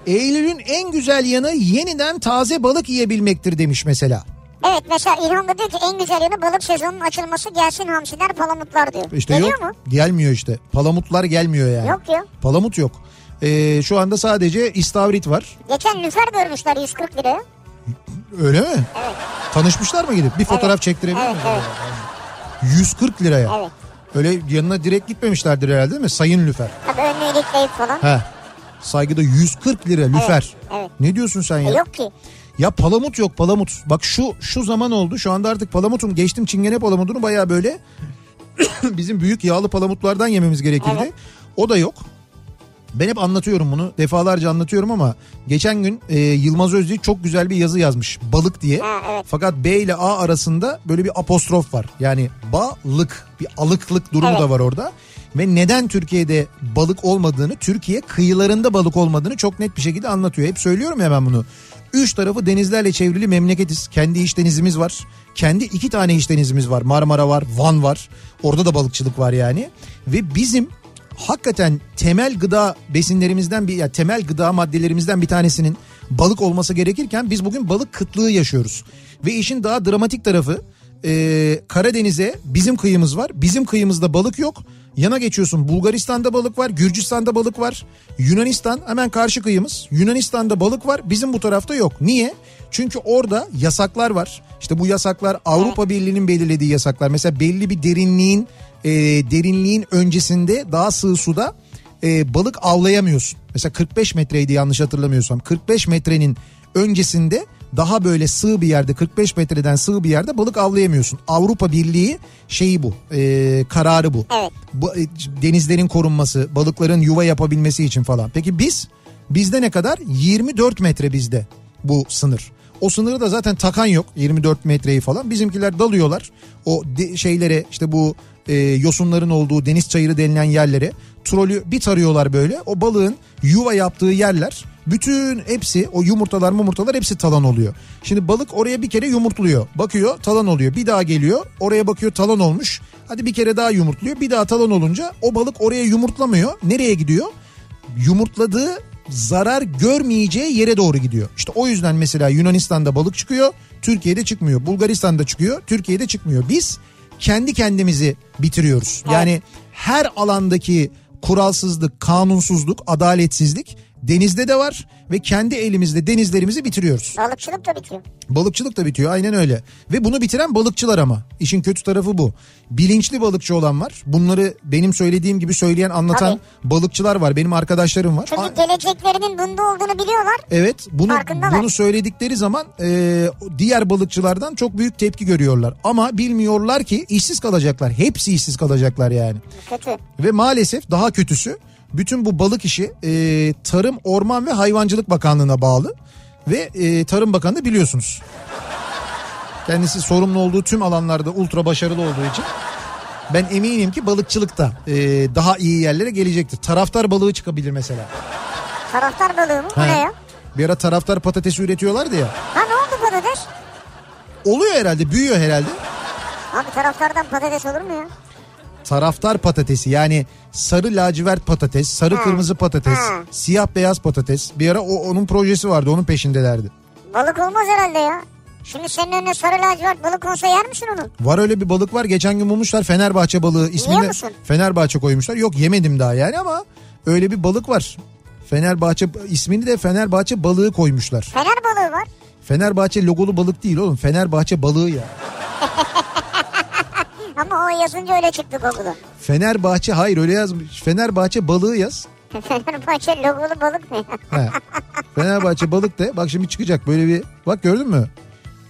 Eylül'ün en güzel yanı yeniden taze balık yiyebilmektir demiş mesela. Evet mesela İlhan da diyor ki en güzel yanı balık sezonunun açılması gelsin hamsiler palamutlar diyor. İşte Geliyor yok. mu? Gelmiyor işte. Palamutlar gelmiyor yani. Yok ya. Palamut yok. Ee, şu anda sadece istavrit var. Geçen lüfer görmüşler 140 liraya. Öyle mi? Evet. Tanışmışlar mı gidip? Bir fotoğraf Evet. çektirebilir Evet, mi? evet. 140 liraya. Evet. Öyle yanına direkt gitmemişlerdir herhalde değil mi? Sayın Lüfer. Tabii önünü ilikleyip falan. He. Saygıda 140 lira Lüfer. evet. Ne diyorsun sen ya? E, yok ki. Ya palamut yok palamut. Bak şu şu zaman oldu. Şu anda artık palamutun geçtim çingene palamutunu baya böyle <coughs> bizim büyük yağlı palamutlardan yememiz gerekirdi. Evet. O da yok. Ben hep anlatıyorum bunu defalarca anlatıyorum ama geçen gün e, Yılmaz Özdil çok güzel bir yazı yazmış balık diye. Ha, evet. Fakat B ile A arasında böyle bir apostrof var. Yani balık bir alıklık durumu Evet. da var orada. Ve neden Türkiye'de balık olmadığını, Türkiye kıyılarında balık olmadığını çok net bir şekilde anlatıyor. Hep söylüyorum ya ben bunu. Üç tarafı denizlerle çevrili memleketiz. Kendi iç denizimiz var. Kendi iki tane iç denizimiz var. Marmara var, Van var. Orada da balıkçılık var yani. Ve bizim hakikaten temel gıda besinlerimizden bir ya temel gıda maddelerimizden bir tanesinin balık olması gerekirken biz bugün balık kıtlığı yaşıyoruz. Ve işin daha dramatik tarafı e, Karadeniz'e bizim kıyımız var. Bizim kıyımızda balık yok. Yana geçiyorsun Bulgaristan'da balık var, Gürcistan'da balık var. Yunanistan hemen karşı kıyımız. Yunanistan'da balık var, bizim bu tarafta yok. Niye? Çünkü orada yasaklar var. İşte bu yasaklar Avrupa Birliği'nin belirlediği yasaklar. Mesela belli bir derinliğin e, derinliğin öncesinde daha sığ suda e, balık avlayamıyorsun. Mesela 45 metreydi yanlış hatırlamıyorsam. 45 metrenin öncesinde daha böyle sığ bir yerde 45 metreden sığ bir yerde balık avlayamıyorsun. Avrupa Birliği şeyi bu e, kararı bu. Evet. bu e, denizlerin korunması balıkların yuva yapabilmesi için falan. Peki biz bizde ne kadar 24 metre bizde bu sınır. O sınırı da zaten takan yok 24 metreyi falan. Bizimkiler dalıyorlar o de- şeylere işte bu e, yosunların olduğu deniz çayırı denilen yerlere trolü bir tarıyorlar böyle. O balığın yuva yaptığı yerler bütün hepsi o yumurtalar mumurtalar hepsi talan oluyor. Şimdi balık oraya bir kere yumurtluyor. Bakıyor talan oluyor. Bir daha geliyor oraya bakıyor talan olmuş. Hadi bir kere daha yumurtluyor. Bir daha talan olunca o balık oraya yumurtlamıyor. Nereye gidiyor? Yumurtladığı zarar görmeyeceği yere doğru gidiyor. İşte o yüzden mesela Yunanistan'da balık çıkıyor. Türkiye'de çıkmıyor. Bulgaristan'da çıkıyor. Türkiye'de çıkmıyor. Biz kendi kendimizi bitiriyoruz. Yani her alandaki kuralsızlık, kanunsuzluk, adaletsizlik denizde de var ve kendi elimizde denizlerimizi bitiriyoruz. Balıkçılık da bitiyor. Balıkçılık da bitiyor aynen öyle. Ve bunu bitiren balıkçılar ama. İşin kötü tarafı bu. Bilinçli balıkçı olan var. Bunları benim söylediğim gibi söyleyen anlatan balıkçılar var. Benim arkadaşlarım var. Çünkü A- geleceklerinin bunda olduğunu biliyorlar. Evet bunu Farkındalar. bunu söyledikleri zaman e, diğer balıkçılardan çok büyük tepki görüyorlar. Ama bilmiyorlar ki işsiz kalacaklar. Hepsi işsiz kalacaklar yani. Kötü. Ve maalesef daha kötüsü bütün bu balık işi e, Tarım, Orman ve Hayvancılık Bakanlığı'na bağlı. Ve e, Tarım Bakanı biliyorsunuz. Kendisi sorumlu olduğu tüm alanlarda ultra başarılı olduğu için. Ben eminim ki balıkçılıkta e, daha iyi yerlere gelecektir. Taraftar balığı çıkabilir mesela. Taraftar balığı mı? He. ne ya? Bir ara taraftar patatesi üretiyorlardı ya. Ha ne oldu patates? Oluyor herhalde, büyüyor herhalde. Abi taraftardan patates olur mu ya? Taraftar patatesi yani sarı lacivert patates, sarı Ha. kırmızı patates, Ha. siyah beyaz patates. Bir ara o, onun projesi vardı, onun peşindelerdi. Balık olmaz herhalde ya. Şimdi senin önüne sarı lacivert balık olsa yer misin onu? Var öyle bir balık var. Geçen gün bulmuşlar Fenerbahçe balığı ismini? Fenerbahçe koymuşlar. Yok yemedim daha yani ama öyle bir balık var. Fenerbahçe ismini de Fenerbahçe balığı koymuşlar. Fener balığı var. Fenerbahçe logolu balık değil oğlum. Fenerbahçe balığı ya. <laughs> Ama o yazınca öyle çıktı Google'a. Fenerbahçe hayır öyle yazmış. Fenerbahçe balığı yaz. <laughs> Fenerbahçe logolu balık ya? He. Fenerbahçe balık de bak şimdi çıkacak böyle bir bak gördün mü?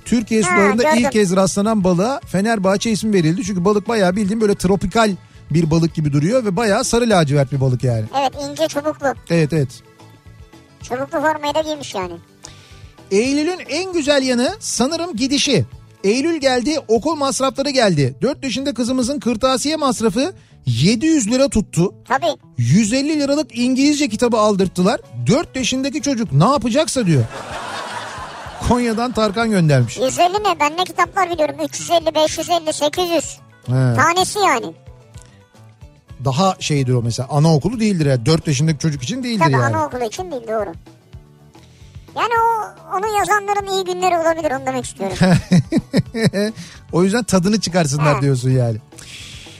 Türkiye Ha, sularında gördüm. ilk kez rastlanan balığa Fenerbahçe ismi verildi. Çünkü balık bayağı bildiğim böyle tropikal bir balık gibi duruyor ve bayağı sarı lacivert bir balık yani. Evet ince çubuklu. Evet evet. Çubuklu formayı da giymiş yani. Eylül'ün en güzel yanı sanırım gidişi. Eylül geldi okul masrafları geldi. 4 yaşında kızımızın kırtasiye masrafı 700 lira tuttu. Tabii. 150 liralık İngilizce kitabı aldırttılar. 4 yaşındaki çocuk ne yapacaksa diyor. Konya'dan Tarkan göndermiş. 150 ne? Ben ne kitaplar biliyorum? 350, 550, 800. He. Tanesi yani. Daha şeydir o mesela anaokulu değildir ya. 4 yaşındaki çocuk için değildir Tabii yani. anaokulu için değil doğru. Yani o onu yazanların iyi günleri olabilir onu demek istiyorum. <laughs> o yüzden tadını çıkarsınlar Ha. diyorsun yani.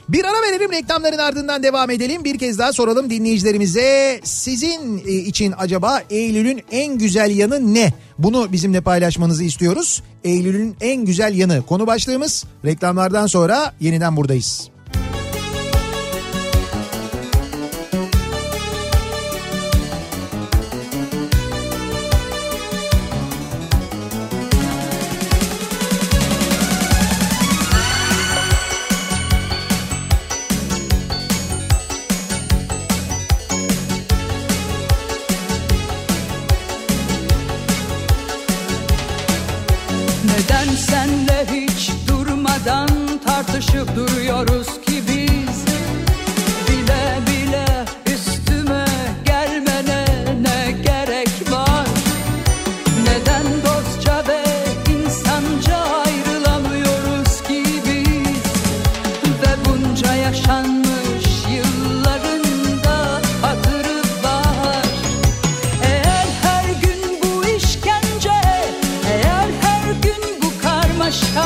Bir ara verelim reklamların ardından devam edelim. Bir kez daha soralım dinleyicilerimize. Sizin e, için acaba Eylül'ün en güzel yanı ne? Bunu bizimle paylaşmanızı istiyoruz. Eylül'ün en güzel yanı konu başlığımız. Reklamlardan sonra yeniden buradayız. Bu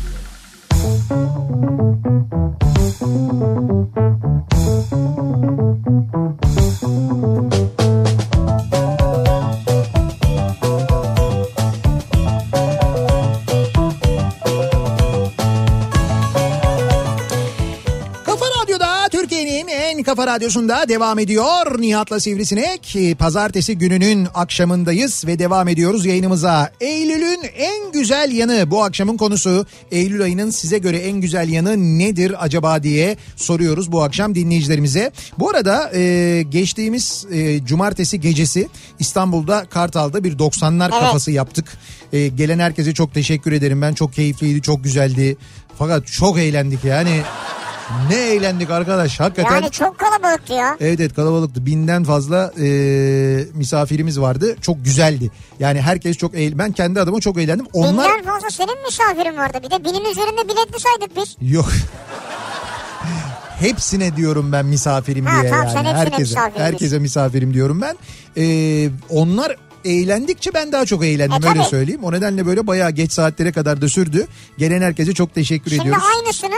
Radyosunda devam ediyor. Nihat'la Sivrisinek. Ee, Pazartesi gününün akşamındayız ve devam ediyoruz yayınımıza. Eylül'ün en güzel yanı bu akşamın konusu. Eylül ayının size göre en güzel yanı nedir acaba diye soruyoruz bu akşam dinleyicilerimize. Bu arada e, geçtiğimiz e, cumartesi gecesi İstanbul'da Kartal'da bir 90'lar Evet. kafası yaptık. E, gelen herkese çok teşekkür ederim. Ben çok keyifliydi, çok güzeldi. Fakat çok eğlendik yani. Ne eğlendik arkadaş hakikaten. Yani çok kalabalıktı ya. Evet evet kalabalıktı. Binden fazla e, misafirimiz vardı. Çok güzeldi. Yani herkes çok eğlen. Ben kendi adıma çok eğlendim. Onlar Binden fazla senin misafirin vardı. Bir de binin üzerinde biletli saydık biz. yok. Hepsine diyorum ben misafirim Ha, diye tamam, yani. sen herkese, misafirim herkese misafirim diyorum ben. Ee, onlar eğlendikçe ben daha çok eğlendim E, öyle söyleyeyim. O nedenle böyle bayağı geç saatlere kadar da sürdü. Gelen herkese çok teşekkür Şimdi ediyoruz. aynısını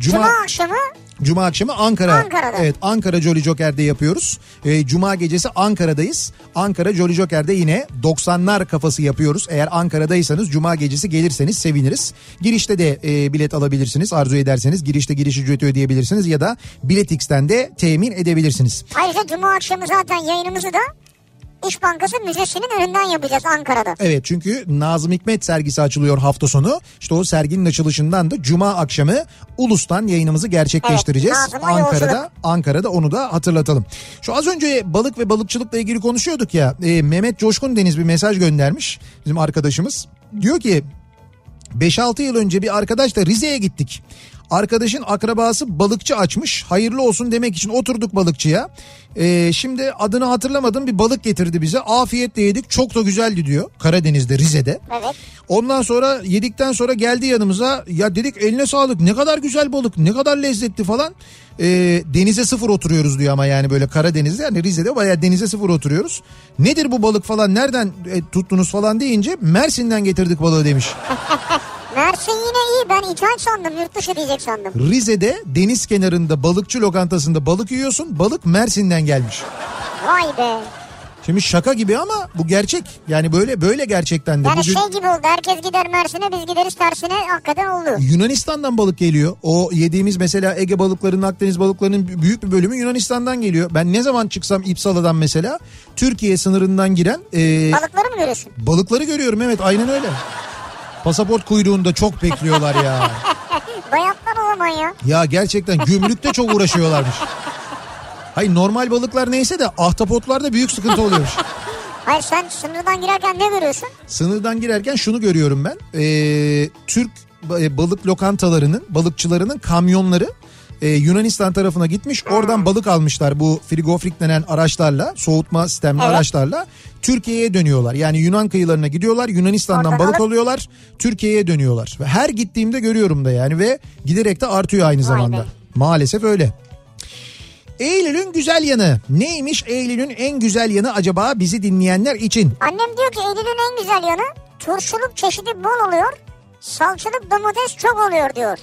Cuma, Cuma akşamı Cuma akşamı Ankara. Ankara'da. Evet Ankara Jolly Joker'de yapıyoruz. Ee, Cuma gecesi Ankara'dayız. Ankara Jolly Joker'de yine 90'lar kafası yapıyoruz. Eğer Ankara'daysanız Cuma gecesi gelirseniz seviniriz. Girişte de e, bilet alabilirsiniz arzu ederseniz. Girişte giriş ücreti ödeyebilirsiniz ya da Biletix'ten de temin edebilirsiniz. ayrıca Cuma akşamı zaten yayınımızı da İş Bankası Müzesi'nin önünden yapacağız Ankara'da. Evet çünkü Nazım Hikmet sergisi açılıyor hafta sonu. İşte o serginin açılışından da Cuma akşamı Ulus'tan yayınımızı gerçekleştireceğiz. Evet, Nazım'a Ankara'da. Ankara'da onu da hatırlatalım. Şu az önce balık ve balıkçılıkla ilgili konuşuyorduk ya. e, Mehmet Coşkun Deniz bir mesaj göndermiş bizim arkadaşımız. Diyor ki 5-6 yıl önce bir arkadaşla Rize'ye gittik. Arkadaşın akrabası balıkçı açmış. Hayırlı olsun demek için oturduk balıkçıya. Ee, şimdi adını hatırlamadım bir balık getirdi bize. Afiyetle yedik çok da güzeldi diyor. Karadeniz'de Rize'de. Evet. Ondan sonra yedikten sonra geldi yanımıza. Ya dedik eline sağlık ne kadar güzel balık ne kadar lezzetli falan. Ee, denize sıfır oturuyoruz diyor ama yani böyle Karadeniz'de yani Rize'de bayağı denize sıfır oturuyoruz. Nedir bu balık falan nereden e, tuttunuz falan deyince Mersin'den getirdik balığı demiş. <laughs> Mersin yine iyi ben ithal sandım yurt dışı diyecek sandım. Rize'de deniz kenarında balıkçı lokantasında balık yiyorsun. Balık Mersin'den gelmiş. Vay be. Şimdi şaka gibi ama bu gerçek. Yani böyle böyle gerçekten de. Yani Bugün şey gibi oldu herkes gider Mersin'e biz gideriz tersine hakikaten oldu. Yunanistan'dan balık geliyor. O yediğimiz mesela Ege balıklarının, Akdeniz balıklarının büyük bir bölümü Yunanistan'dan geliyor. Ben ne zaman çıksam İpsala'dan mesela Türkiye sınırından giren e, Balıkları mı görüyorsun? balıkları görüyorum. Evet aynen öyle. Pasaport kuyruğunda çok bekliyorlar ya. <laughs> Bayatlar o zaman ya. Ya gerçekten gümrükte çok uğraşıyorlarmış. Hayır normal balıklar neyse de ahtapotlarda büyük sıkıntı oluyormuş. Hayır sen sınırdan girerken ne görüyorsun? Sınırdan girerken şunu görüyorum ben. Ee, Türk ba- balık lokantalarının, balıkçılarının kamyonları e, Yunanistan tarafına gitmiş. Oradan balık almışlar bu frigofrik denen araçlarla, soğutma sistemli Evet. araçlarla. Türkiye'ye dönüyorlar. Yani Yunan kıyılarına gidiyorlar. Yunanistan'dan balık alıyorlar. Türkiye'ye dönüyorlar. Ve her gittiğimde görüyorum da yani ve giderek de artıyor aynı zamanda. be. Maalesef öyle. Eylül'ün güzel yanı. Neymiş Eylül'ün en güzel yanı acaba bizi dinleyenler için? Annem diyor ki Eylül'ün en güzel yanı turşuluk çeşidi bol oluyor. Salçalık domates çok oluyor diyor.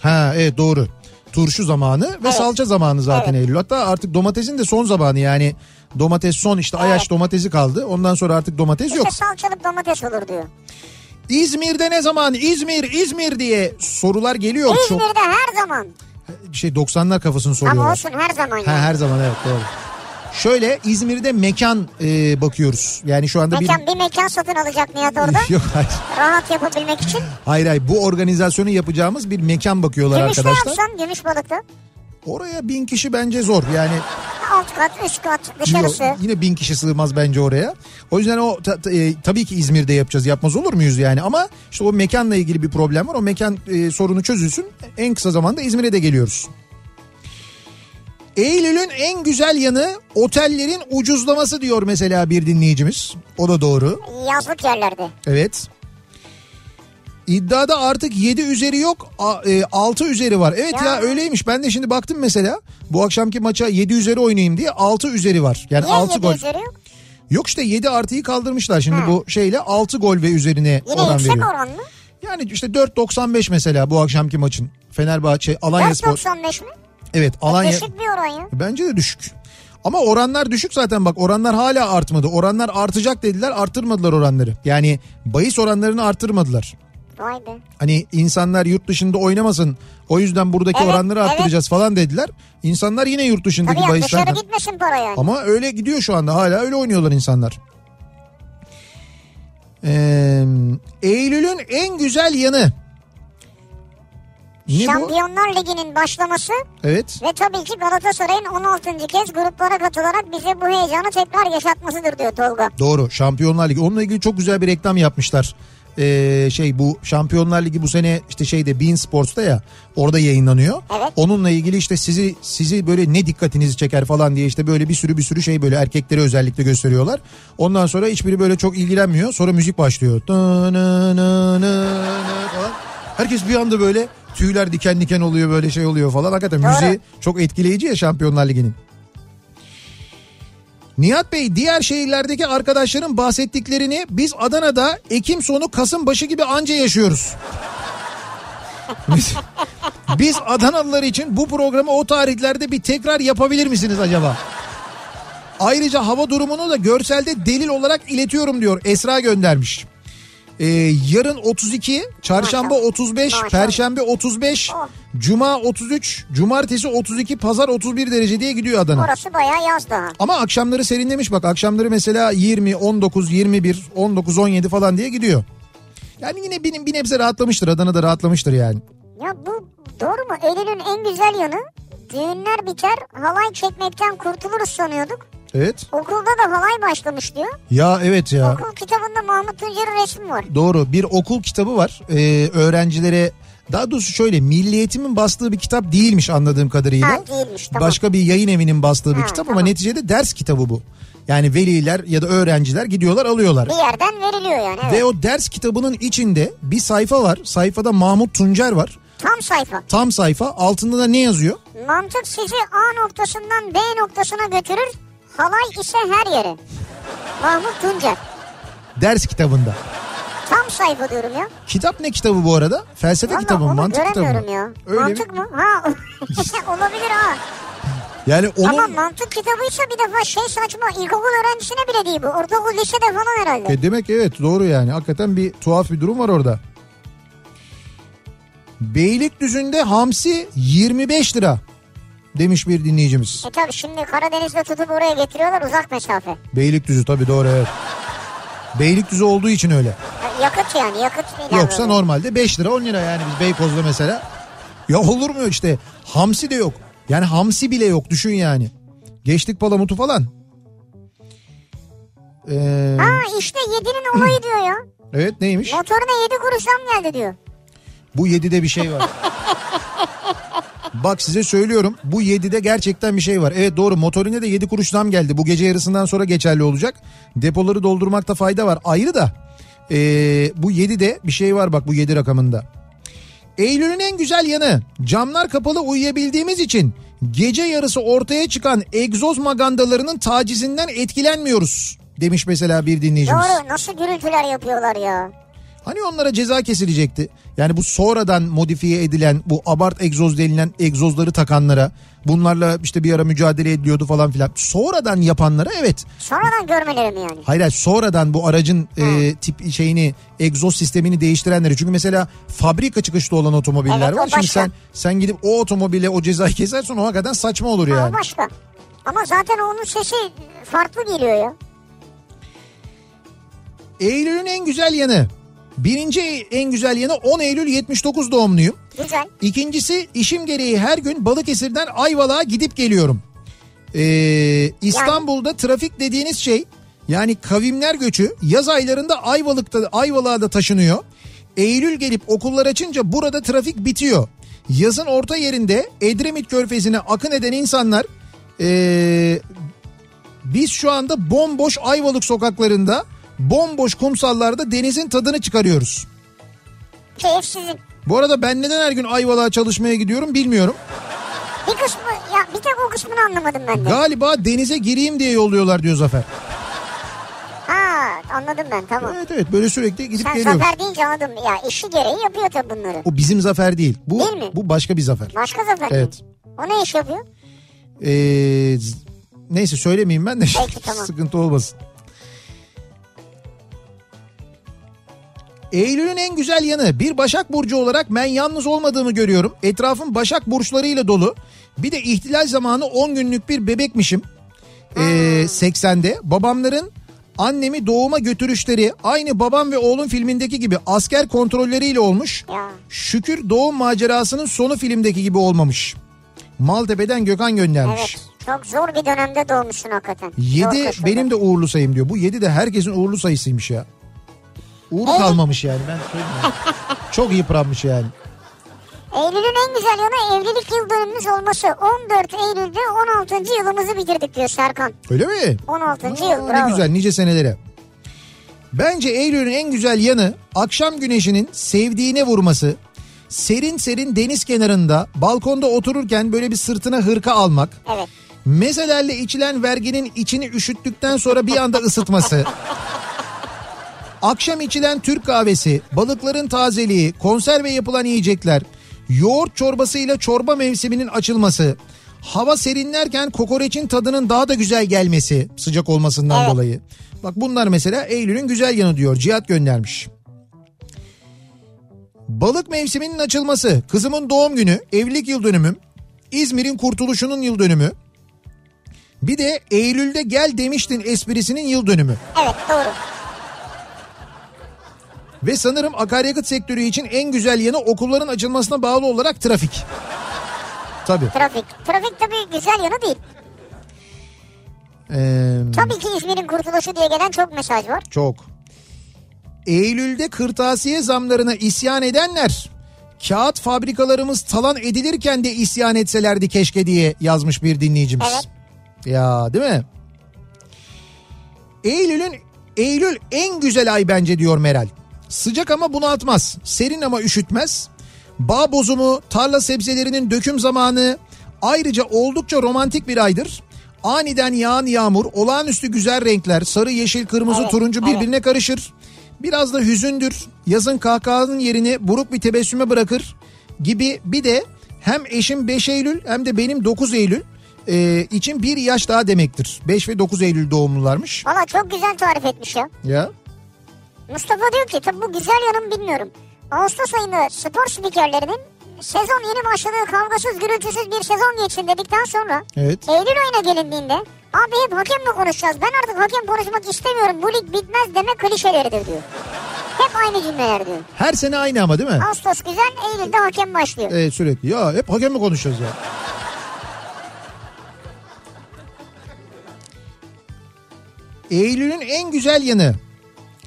Ha evet doğru. Turşu zamanı ve Evet. salça zamanı zaten Evet. Eylül. Hatta artık domatesin de son zamanı yani domates son işte ayaş Evet. domatesi kaldı. Ondan sonra artık domates İşte yok. salçalık domates olur diyor. İzmir'de ne zaman İzmir İzmir diye sorular geliyor. Çok İzmir'de her zaman. şey 90'lar kafasını Ama soruyorlar. olsun her zaman Ha, yani. her zaman evet doğru. Şöyle İzmir'de mekan e, bakıyoruz. Yani şu anda Mekan, bir mekan satın alacak Nihat orada. bir... <laughs> Yok hayır. rahat yapabilmek için. Hayır hayır bu organizasyonu yapacağımız bir mekan bakıyorlar Gümüşte arkadaşlar. yapsan gümüş balıkta. Oraya bin kişi bence zor. Yani Alt kat, üst kat, dışarısı. Yok, yine bin kişi sığmaz bence oraya. O yüzden o ta- ta- e, tabii ki İzmir'de yapacağız. Yapmaz olur muyuz yani? Ama işte o mekanla ilgili bir problem var. O mekan e, sorunu çözülsün. En kısa zamanda İzmir'e de geliyoruz. Eylül'ün en güzel yanı otellerin ucuzlaması diyor mesela bir dinleyicimiz. O da doğru. Yazlık yerlerde. Evet. İddiada artık 7 üzeri yok 6 üzeri var. Evet ya. Ya. öyleymiş ben de şimdi baktım mesela bu akşamki maça 7 üzeri oynayayım diye 6 üzeri var. Yani Niye 6 yedi gol. üzeri yok? Yok işte 7 artıyı kaldırmışlar şimdi Ha. bu şeyle 6 gol ve üzerine Yine oran yüksek veriyor. oran mı? Yani işte 4.95 mesela bu akşamki maçın. Fenerbahçe Alanya Spor. 4.95 mi? Evet Alanya. Düşük bir oran ya. Bence de düşük. Ama oranlar düşük zaten bak oranlar hala artmadı. Oranlar artacak dediler arttırmadılar oranları. Yani bahis oranlarını arttırmadılar. Vay be. Hani insanlar yurt dışında oynamasın o yüzden buradaki Evet, oranları evet. arttıracağız falan dediler. İnsanlar yine yurt dışındaki Tabii ya dışarı bahislerden. gitmesin para yani. Ama öyle gidiyor şu anda hala öyle oynuyorlar insanlar. Ee, Eylül'ün en güzel yanı. Ne bu? Şampiyonlar Ligi'nin başlaması Evet. ve tabii ki Galatasaray'ın 16. kez gruplara katılarak bize bu heyecanı tekrar yaşatmasıdır diyor Tolga. Doğru Şampiyonlar Ligi. Onunla ilgili çok güzel bir reklam yapmışlar. Ee, şey bu Şampiyonlar Ligi bu sene işte şeyde Bein Sports'ta ya orada yayınlanıyor. Evet. Onunla ilgili işte sizi sizi böyle ne dikkatinizi çeker falan diye işte böyle bir sürü bir sürü şey böyle erkekleri özellikle gösteriyorlar. Ondan sonra hiçbiri böyle çok ilgilenmiyor. Sonra müzik başlıyor. Herkes bir anda böyle tüyler diken diken oluyor böyle şey oluyor falan. Hakikaten müziği çok etkileyici ya Şampiyonlar Ligi'nin. Nihat Bey diğer şehirlerdeki arkadaşların bahsettiklerini biz Adana'da Ekim sonu Kasım başı gibi anca yaşıyoruz. Biz, biz Adanalılar için bu programı o tarihlerde bir tekrar yapabilir misiniz acaba? Ayrıca hava durumunu da görselde delil olarak iletiyorum diyor. Esra göndermiş. Ee, yarın 32, çarşamba Maşallah. 35, Maşallah. perşembe 35, Oh. cuma 33, cumartesi 32, pazar 31 derece diye gidiyor Adana. Orası bayağı yaz daha. Ama akşamları serinlemiş bak akşamları mesela 20, 19, 21, 19, 17 falan diye gidiyor. Yani yine bir, bir nebze rahatlamıştır Adana'da rahatlamıştır yani. Ya bu doğru mu? Eylül'ün en güzel yanı düğünler biter halay çekmekten kurtuluruz sanıyorduk. Evet. Okulda da halay başlamış diyor. Ya evet ya. Okul kitabında Mahmut Tuncer'in resmi var. Doğru bir okul kitabı var ee, öğrencilere daha doğrusu şöyle milliyetimin bastığı bir kitap değilmiş anladığım kadarıyla. Ha, değilmiş, tamam. Başka bir yayın evinin bastığı bir Ha, kitap ama tamam. neticede ders kitabı bu. Yani veliler ya da öğrenciler gidiyorlar alıyorlar. Bir yerden veriliyor yani. Evet. Ve o ders kitabının içinde bir sayfa var. Sayfada Mahmut Tuncer var. Tam sayfa. Tam sayfa altında da ne yazıyor? Mantık sizi A noktasından B noktasına götürür. Halay ise her yere. Mahmut Tuncer. Ders kitabında. Tam sayfa diyorum ya. Kitap ne kitabı bu arada? Felsefe Vallahi kitabı mı? Mantık kitabı mı? ya. Öyle mantık mi? mı? Ha <laughs> olabilir ha. Yani onun Ama mantık kitabıysa bir defa şey saçma ilkokul öğrencisine bile değil bu. Ortaokul lisede falan herhalde. E demek evet doğru yani. Hakikaten bir tuhaf bir durum var orada. Beylikdüzü'nde hamsi 25 lira demiş bir dinleyicimiz. E tabi şimdi Karadeniz'de tutup oraya getiriyorlar uzak mesafe. Beylikdüzü tabii doğru evet. Beylikdüzü olduğu için öyle. Yakıt yani yakıt. Yoksa normalde 5 lira 10 lira yani biz Beykoz'da mesela. Ya olur mu işte hamsi de yok. Yani hamsi bile yok düşün yani. Geçtik palamutu falan. Ee, Ha işte 7'nin olayı diyor ya. <clears throat> evet neymiş? Motoruna 7 kuruş zam geldi diyor. Bu 7'de bir şey var. <laughs> Bak size söylüyorum bu 7'de gerçekten bir şey var. Evet doğru motorine de 7 kuruş zam geldi. Bu gece yarısından sonra geçerli olacak. Depoları doldurmakta fayda var. Ayrı da ee, bu 7'de bir şey var bak bu 7 rakamında. Eylül'ün en güzel yanı camlar kapalı uyuyabildiğimiz için gece yarısı ortaya çıkan egzoz magandalarının tacizinden etkilenmiyoruz demiş mesela bir dinleyicimiz. Doğru nasıl gürültüler yapıyorlar ya. Hani onlara ceza kesilecekti. Yani bu sonradan modifiye edilen bu abart egzoz denilen egzozları takanlara bunlarla işte bir ara mücadele ediliyordu falan filan. Sonradan yapanlara evet. Sonradan görmeleri mi yani? Hayır hayır, sonradan bu aracın e, tip şeyini egzoz sistemini değiştirenleri. Çünkü mesela fabrika çıkışlı olan otomobiller Evet, var. Şimdi sen sen gidip o otomobile o cezayı kesersen o hakikaten saçma olur Ha, yani. o başka. Ama zaten onun sesi farklı geliyor ya. Eylül'ün en güzel yanı. Birinci en güzel yanı 10 Eylül 79 doğumluyum. Güzel. İkincisi işim gereği her gün Balıkesir'den Ayvalık'a gidip geliyorum. Ee, İstanbul'da trafik dediğiniz şey yani kavimler göçü yaz aylarında Ayvalık'ta Ayvalık'a da taşınıyor. Eylül gelip okullar açınca burada trafik bitiyor. Yazın orta yerinde Edremit Körfezi'ne akın eden insanlar ee, biz şu anda bomboş Ayvalık sokaklarında bomboş kumsallarda denizin tadını çıkarıyoruz. Keyifsizlik. Bu arada ben neden her gün Ayvalık'a çalışmaya gidiyorum bilmiyorum. Bir kısmı ya bir tek o kısmını anlamadım ben de. Galiba denize gireyim diye yolluyorlar diyor Zafer. Ha anladım ben tamam. Evet evet böyle sürekli gidip Sen geliyor. zafer deyince anladım. Ya işi gereği yapıyor tabii bunları. O bizim Zafer değil. Bu Değil mi? bu başka bir Zafer. Başka zafer mi? Evet. O ne iş yapıyor? Ee, neyse söylemeyeyim ben de Peki, tamam. <laughs> sıkıntı olmasın. Eylül'ün en güzel yanı bir Başak Burcu olarak ben yalnız olmadığımı görüyorum. Etrafım Başak burçlarıyla dolu. Bir de ihtilal zamanı 10 günlük bir bebekmişim. Ee, 80'de babamların annemi doğuma götürüşleri aynı babam ve oğlum filmindeki gibi asker kontrolleriyle olmuş. Şükür doğum macerasının sonu filmdeki gibi olmamış. Maltepe'den Gökhan göndermiş. Evet. Çok zor bir dönemde doğmuşsun hakikaten. Zor 7 koşulda. benim de uğurlu sayım diyor. Bu 7 de herkesin uğurlu sayısıymış ya. Uğuru Evet. kalmamış yani ben söyleyeyim. <laughs> Çok yıpranmış yani. Eylül'ün en güzel yanı evlilik yıl dönümümüz olması. 14 Eylül'de 16. yılımızı bitirdik diyor Serkan. Öyle mi? 16. Aa, yıl ne bravo. güzel nice senelere. Bence Eylül'ün en güzel yanı akşam güneşinin sevdiğine vurması. Serin serin deniz kenarında balkonda otururken böyle bir sırtına hırka almak. Evet. Mezelerle içilen verginin içini üşüttükten sonra bir anda ısıtması. <laughs> Akşam içilen Türk kahvesi, balıkların tazeliği, konserve yapılan yiyecekler, yoğurt çorbasıyla çorba mevsiminin açılması, hava serinlerken kokoreçin tadının daha da güzel gelmesi sıcak olmasından Evet. dolayı. Bak bunlar mesela Eylül'ün güzel yanı diyor. Cihat göndermiş. Balık mevsiminin açılması, kızımın doğum günü, evlilik yıl dönümüm, İzmir'in kurtuluşunun yıl dönümü. Bir de Eylül'de gel demiştin esprisinin yıl dönümü. Evet doğru. Ve sanırım akaryakıt sektörü için en güzel yanı okulların açılmasına bağlı olarak trafik. Tabii. Trafik. Trafik tabii güzel yanı değil. Ee, Tabii ki İzmir'in kurtuluşu diye gelen çok mesaj var. Çok. Eylül'de kırtasiye zamlarına isyan edenler kağıt fabrikalarımız talan edilirken de isyan etselerdi keşke diye yazmış bir dinleyicimiz. Evet. Ya değil mi? Eylül'ün Eylül en güzel ay bence diyor Meral. Sıcak ama bunaltmaz. Serin ama üşütmez. Bağ bozumu, tarla sebzelerinin döküm zamanı. Ayrıca oldukça romantik bir aydır. Aniden yağan yağmur, olağanüstü güzel renkler, sarı, yeşil, kırmızı, Evet, turuncu evet. birbirine karışır. Biraz da hüzündür. Yazın kahkahanın yerini buruk bir tebessüme bırakır gibi bir de hem eşim 5 Eylül hem de benim 9 Eylül e, için bir yaş daha demektir. 5 ve 9 Eylül doğumlularmış. Valla çok güzel tarif etmiş ya. Ya Mustafa diyor ki tabii bu güzel yanım bilmiyorum. Ağustos ayında spor spikerlerinin sezon yeni başladığı kavgasız gürültüsüz bir sezon geçsin dedikten sonra evet. Eylül ayına gelindiğinde abi hep hakem mi konuşacağız ben artık hakem konuşmak istemiyorum bu lig bitmez deme klişeleridir diyor. Hep aynı cümleler diyor. Her sene aynı ama değil mi? Ağustos güzel Eylül'de hakem başlıyor. Evet sürekli. Ya hep hakem mi konuşuyoruz ya? Eylül'ün en güzel yanı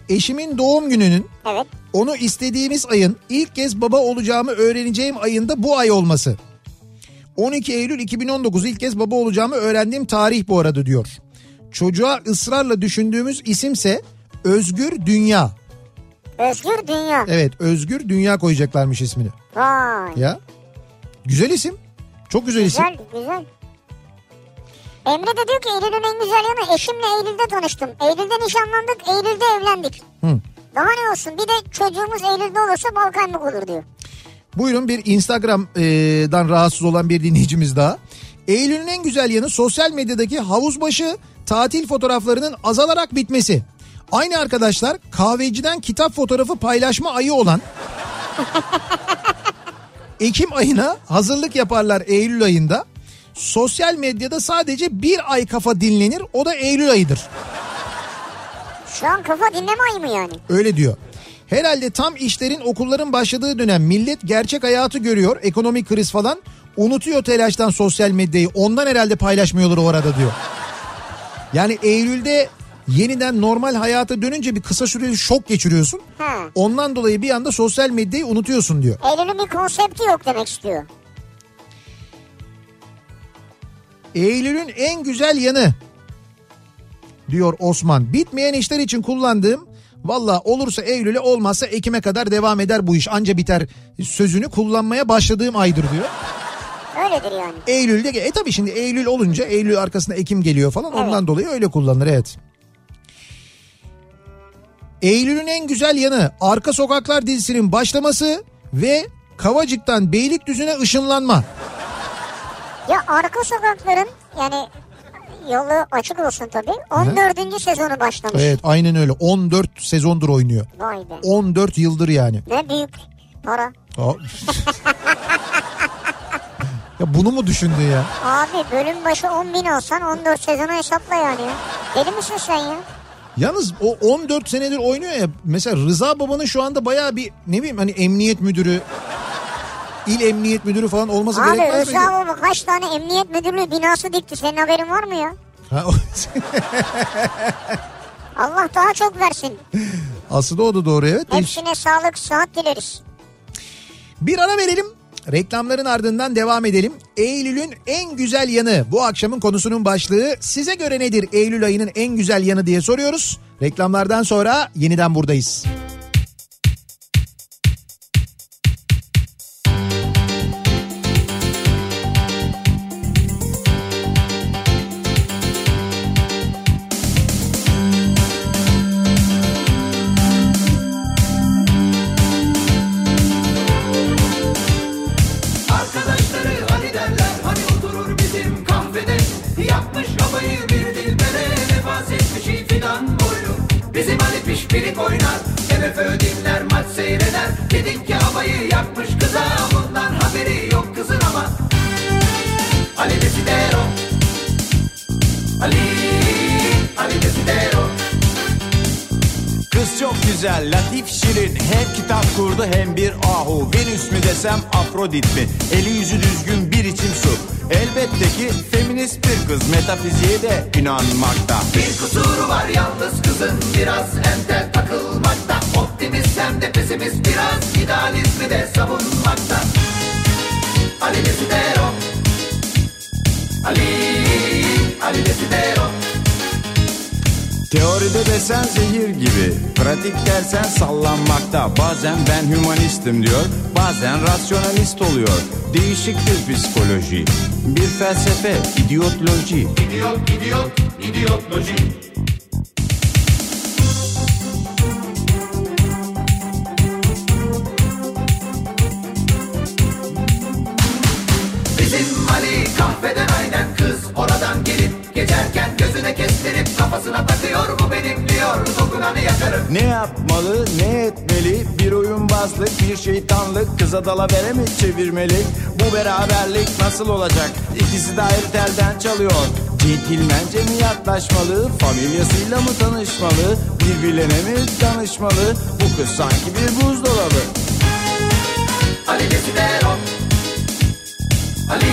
eşimin doğum gününün Evet. onu istediğimiz ayın ilk kez baba olacağımı öğreneceğim ayında bu ay olması. 12 Eylül 2019 ilk kez baba olacağımı öğrendiğim tarih bu arada diyor. Çocuğa ısrarla düşündüğümüz isimse Özgür Dünya. Özgür Dünya. Evet Özgür Dünya koyacaklarmış ismini. Vay. Ya güzel isim. Çok güzel isim. Güzel güzel. Emre de diyor ki Eylül'ün en güzel yanı eşimle Eylül'de tanıştım. Eylül'de nişanlandık, Eylül'de evlendik. Hı. Daha ne olsun bir de çocuğumuz Eylül'de olursa bal kaymak olur diyor. Buyurun bir Instagram'dan rahatsız olan bir dinleyicimiz daha. Eylül'ün en güzel yanı sosyal medyadaki havuz başı tatil fotoğraflarının azalarak bitmesi. Aynı arkadaşlar kahveciden kitap fotoğrafı paylaşma ayı olan <laughs> Ekim ayına hazırlık yaparlar Eylül ayında. Sosyal medyada sadece bir ay kafa dinlenir o da Eylül ayıdır. Şu an kafa dinleme ayı mı yani? Öyle diyor. Herhalde tam işlerin okulların başladığı dönem millet gerçek hayatı görüyor. Ekonomik kriz falan. Unutuyor telaştan sosyal medyayı. Ondan herhalde paylaşmıyorlar o arada diyor. Yani Eylül'de yeniden normal hayata dönünce bir kısa süreli şok geçiriyorsun. Ha. Ondan dolayı bir anda sosyal medyayı unutuyorsun diyor. Eylül'ün bir konsepti yok demek istiyor. Eylül'ün en güzel yanı diyor Osman. Bitmeyen işler için kullandığım valla olursa Eylül'e olmazsa Ekim'e kadar devam eder bu iş anca biter sözünü kullanmaya başladığım aydır diyor. Öyledir yani. Eylül'de e tabii şimdi Eylül olunca Eylül arkasında Ekim geliyor falan ondan dolayı öyle kullanılır evet. Eylül'ün en güzel yanı Arka Sokaklar dizisinin başlaması ve Kavacık'tan Beylikdüzü'ne ışınlanma. Ya arka sokakların yani yolu açık olsun tabii. 14. sezonu başlamış. Evet aynen öyle 14 sezondur oynuyor. Vay be. 14 yıldır yani. Ne büyük para. <laughs> Ya bunu mu düşündün ya? Abi bölüm başı 10 bin olsan 14 sezonu hesapla yani. ya. Deli misin sen ya? Yalnız o 14 senedir oynuyor ya. Mesela Rıza Baba'nın şu anda bayağı bir ne bileyim hani emniyet müdürü, il emniyet müdürü falan olması Abi gerekmez miydi? Rıza Baba kaç tane emniyet müdürlüğü binası dikti. Senin haberin var mı ya? Ha, o- <laughs> Allah daha çok versin. Aslında o da doğru evet. Hepsine sağlık, sıhhat dileriz. Bir ara verelim. Reklamların ardından devam edelim. Eylül'ün en güzel yanı bu akşamın konusunun başlığı. Size göre nedir Eylül ayının en güzel yanı diye soruyoruz. Reklamlardan sonra yeniden buradayız. Desem Afrodit mi? Eli yüzü düzgün bir içim su. Elbette ki feminist bir kız Metafiziğe de inanmakta. Bir kusuru var yalnız kızın Biraz entel takılmakta. Optimist hem de pesimist Biraz idealizmi de savunmakta. Ali Desidero Ali Ali Desidero Teoride desen zehir gibi Pratik dersen sallanmakta. Bazen ben hümanistim diyor Bazen rasyonalist oluyor. Değişik bir psikoloji. Bir felsefe, idiotloji. İdiot, idiot, idiotloji Ne yapmalı ne etmeli? Bir oyunbazlık bir şeytanlık. Kıza dalavere mi çevirmeli? Bu beraberlik nasıl olacak? İkisi de ayrı telden çalıyor. Centilmence mi yaklaşmalı? Familyasıyla mı tanışmalı? Birbirlerine mi danışmalı? Bu kız sanki bir buzdolabı. Ali Desidero. Ali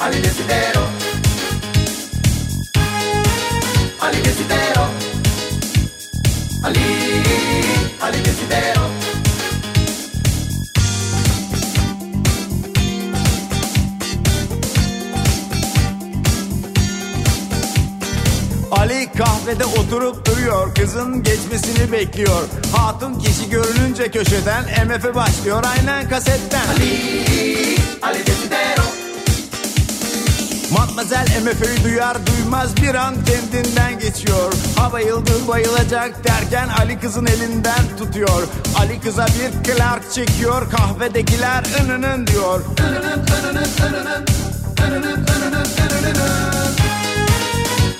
Ali Desidero kahvede oturup duruyor Kızın geçmesini bekliyor. Hatun kişi görününce köşeden MF başlıyor aynen kasetten. Ali Desidero Matmazel MF'yi duyar duymaz bir an kendinden geçiyor. Ha bayıldı bayılacak derken Ali kızın elinden tutuyor. Ali kıza bir Clark çekiyor kahvedekiler ınının diyor.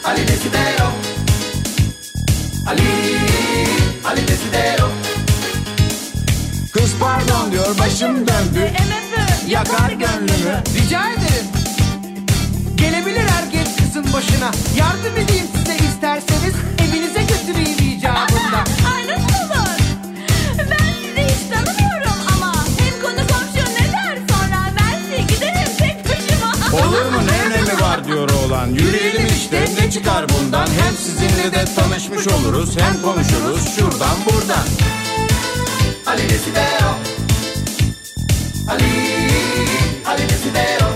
Ali Desidero Ali Ali Desidero Kız pardon diyor başım döndü yakar gönlümü Rica ederim. Gelebilir erkek kızın başına. Yardım edeyim size isterseniz. Evinize götüreyim icabında. Oğlan Yürüyelim işte. Ne çıkar bundan? Hem sizinle de tanışmış oluruz Hem konuşuruz. Şuradan buradan. Ali Desidero Ali Ali Desidero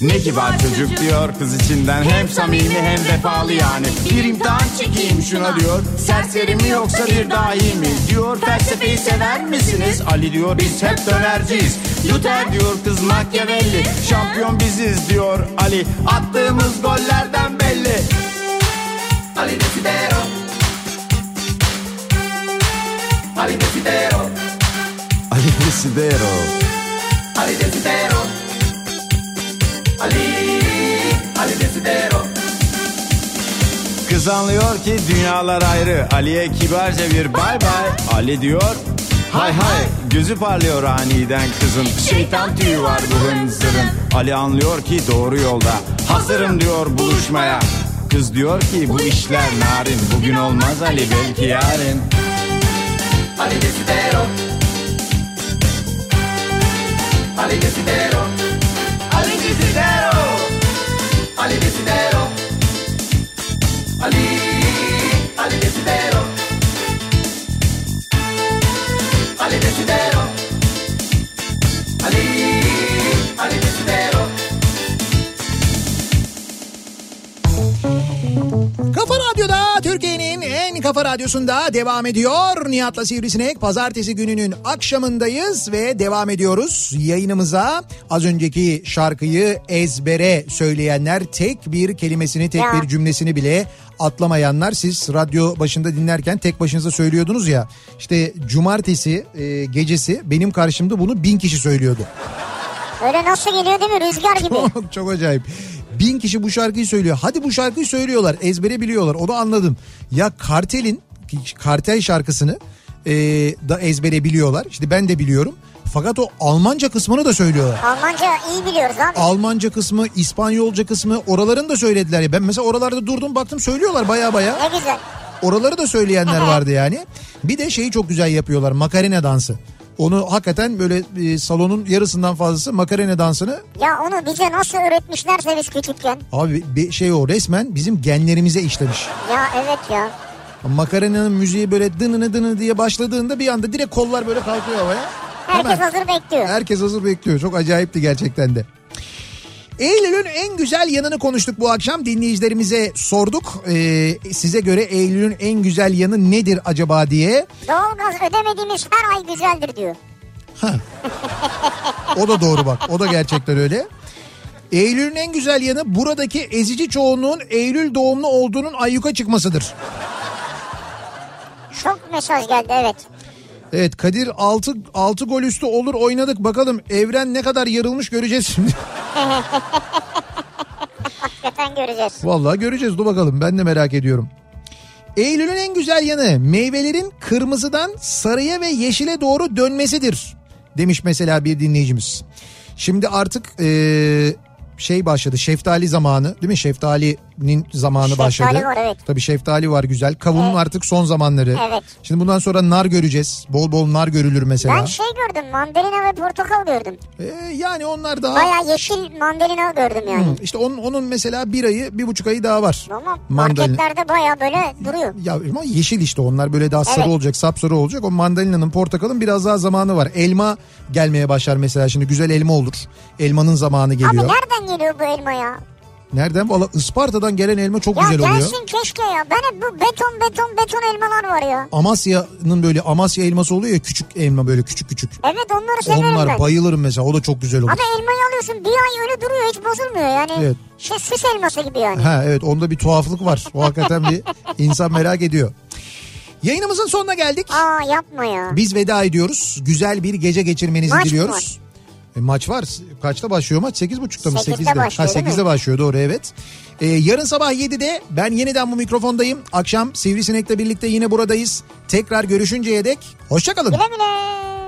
Ne kibar çocuk diyor kız içinden. Hem samimi hem vefalı yani. Bir imtihan çekeyim şuna diyor. Serseri mi yoksa bir dahi mi? Diyor felsefeyi sever misiniz? Ali diyor biz hep dönerciyiz Luther diyor kız Machiavelli. Şampiyon biziz diyor Ali. Attığımız gollerden belli. Ali Desidero Ali Desidero Ali Desidero Ali Desidero Ali Ali Desidero Kız anlıyor ki dünyalar ayrı. Ali'ye kibarca bir bay bay. Ali diyor hay hay Gözü parlıyor aniden kızın. Şeytan tüyü var bu hınzırın Ali anlıyor ki doğru yolda. Hazırım diyor buluşmaya. Kız diyor ki bu işler narin. Bugün olmaz Ali belki yarın. Ali Desidero. Ali Desidero. Ali Desidero. Ali Desidero. Ali Ali Desidero Ali Desidero Ali Ali Desidero Kafa Radyo'da Türkiye'nin en kafa radyosunda devam ediyor. Nihat'la Sivrisinek pazartesi gününün akşamındayız ve devam ediyoruz yayınımıza. Az önceki şarkıyı ezbere söyleyenler tek bir kelimesini tek Ya. bir cümlesini bile atlamayanlar siz radyo başında dinlerken tek başınıza söylüyordunuz ya. İşte cumartesi e, gecesi benim karşımda bunu bin kişi söylüyordu. Öyle nasıl geliyor değil mi? Rüzgar gibi. <laughs> Çok, çok acayip. bin kişi bu şarkıyı söylüyor. Hadi bu şarkıyı söylüyorlar ezbere biliyorlar onu anladım. Ya Kartel'in Kartel şarkısını e, da ezbere biliyorlar. İşte ben de biliyorum. Fakat o Almanca kısmını da söylüyorlar. Almanca iyi biliyoruz abi. Almanca kısmı, İspanyolca kısmı oralarını da söylediler. ya. Ben mesela oralarda durdum baktım söylüyorlar baya baya. Ne güzel. Oraları da söyleyenler vardı yani. Bir de şeyi çok güzel yapıyorlar makarena dansı. Onu hakikaten böyle e, salonun yarısından fazlası makarena dansını Ya onu bize nasıl öğretmişlerse biz küçükken. abi bir şey o resmen bizim genlerimize işlemiş. Ya evet ya. Makarena'nın müziği böyle dınını dını diye başladığında bir anda direkt kollar böyle kalkıyor havaya. Herkes Hemen. hazır bekliyor. Herkes hazır bekliyor. Çok acayipti gerçekten de. Eylül'ün en güzel yanını konuştuk bu akşam. Dinleyicilerimize sorduk. Ee, size göre Eylül'ün en güzel yanı nedir acaba diye. Doğalgaz ödemediğimiz her ay güzeldir diyor. O da doğru bak. O da gerçekten öyle. Eylül'ün en güzel yanı buradaki ezici çoğunluğun Eylül doğumlu olduğunun ayyuka çıkmasıdır. Çok mesaj geldi evet. Evet Kadir 6 6 gol üstü olur oynadık bakalım evren ne kadar yarılmış göreceğiz şimdi. <laughs> Hakikaten göreceğiz. Vallahi göreceğiz dur bakalım ben de merak ediyorum. Eylül'ün en güzel yanı meyvelerin kırmızıdan sarıya ve yeşile doğru dönmesidir demiş mesela bir dinleyicimiz. Şimdi artık eee, şey başladı şeftali zamanı değil mi? Şeftalinin zamanı Şeftali başladı. var, evet. Tabii şeftali var güzel. Kavunun artık son zamanları. Evet. Şimdi bundan sonra nar göreceğiz. Bol bol nar görülür mesela. Ben şey gördüm mandalina ve portakal gördüm. Ee, yani onlar daha... Baya yeşil mandalina gördüm yani. İşte onun, onun mesela bir ayı bir buçuk ayı daha var. Ama Mandalina. marketlerde baya böyle duruyor. Ya ama yeşil işte onlar böyle daha sarı Evet. olacak sapsarı olacak. O mandalina'nın portakalın biraz daha zamanı var. Elma gelmeye başlar mesela şimdi güzel elma olur. Elmanın zamanı geliyor. Abi nereden geliyor bu elma ya? Nereden? Valla Isparta'dan gelen elma çok Ya güzel oluyor. gelsin keşke ya. Ben hep bu beton beton beton elmalar var ya. Amasya'nın böyle Amasya elması oluyor ya küçük elma böyle küçük küçük. Evet onları severim Onlar ben. bayılırım mesela o da çok güzel olur. Ama elmayı alıyorsun bir ay öyle duruyor hiç bozulmuyor yani. Evet. Şey, süs elması gibi yani. Ha evet onda bir tuhaflık var. O hakikaten bir <laughs> insan merak ediyor. Yayınımızın sonuna geldik. Aa yapma ya. Biz veda ediyoruz. Güzel bir gece geçirmenizi Maç diliyoruz. var? E, maç var. Kaçta başlıyor maç? 8.30'da mı? Sekizde 8'de. başlıyor, ha, değil mi? 8'de başlıyor doğru evet. E, yarın sabah 7'de ben yeniden bu mikrofondayım. Akşam Sivrisinek'le birlikte yine buradayız. Tekrar görüşünceye dek hoşçakalın. Güle güle.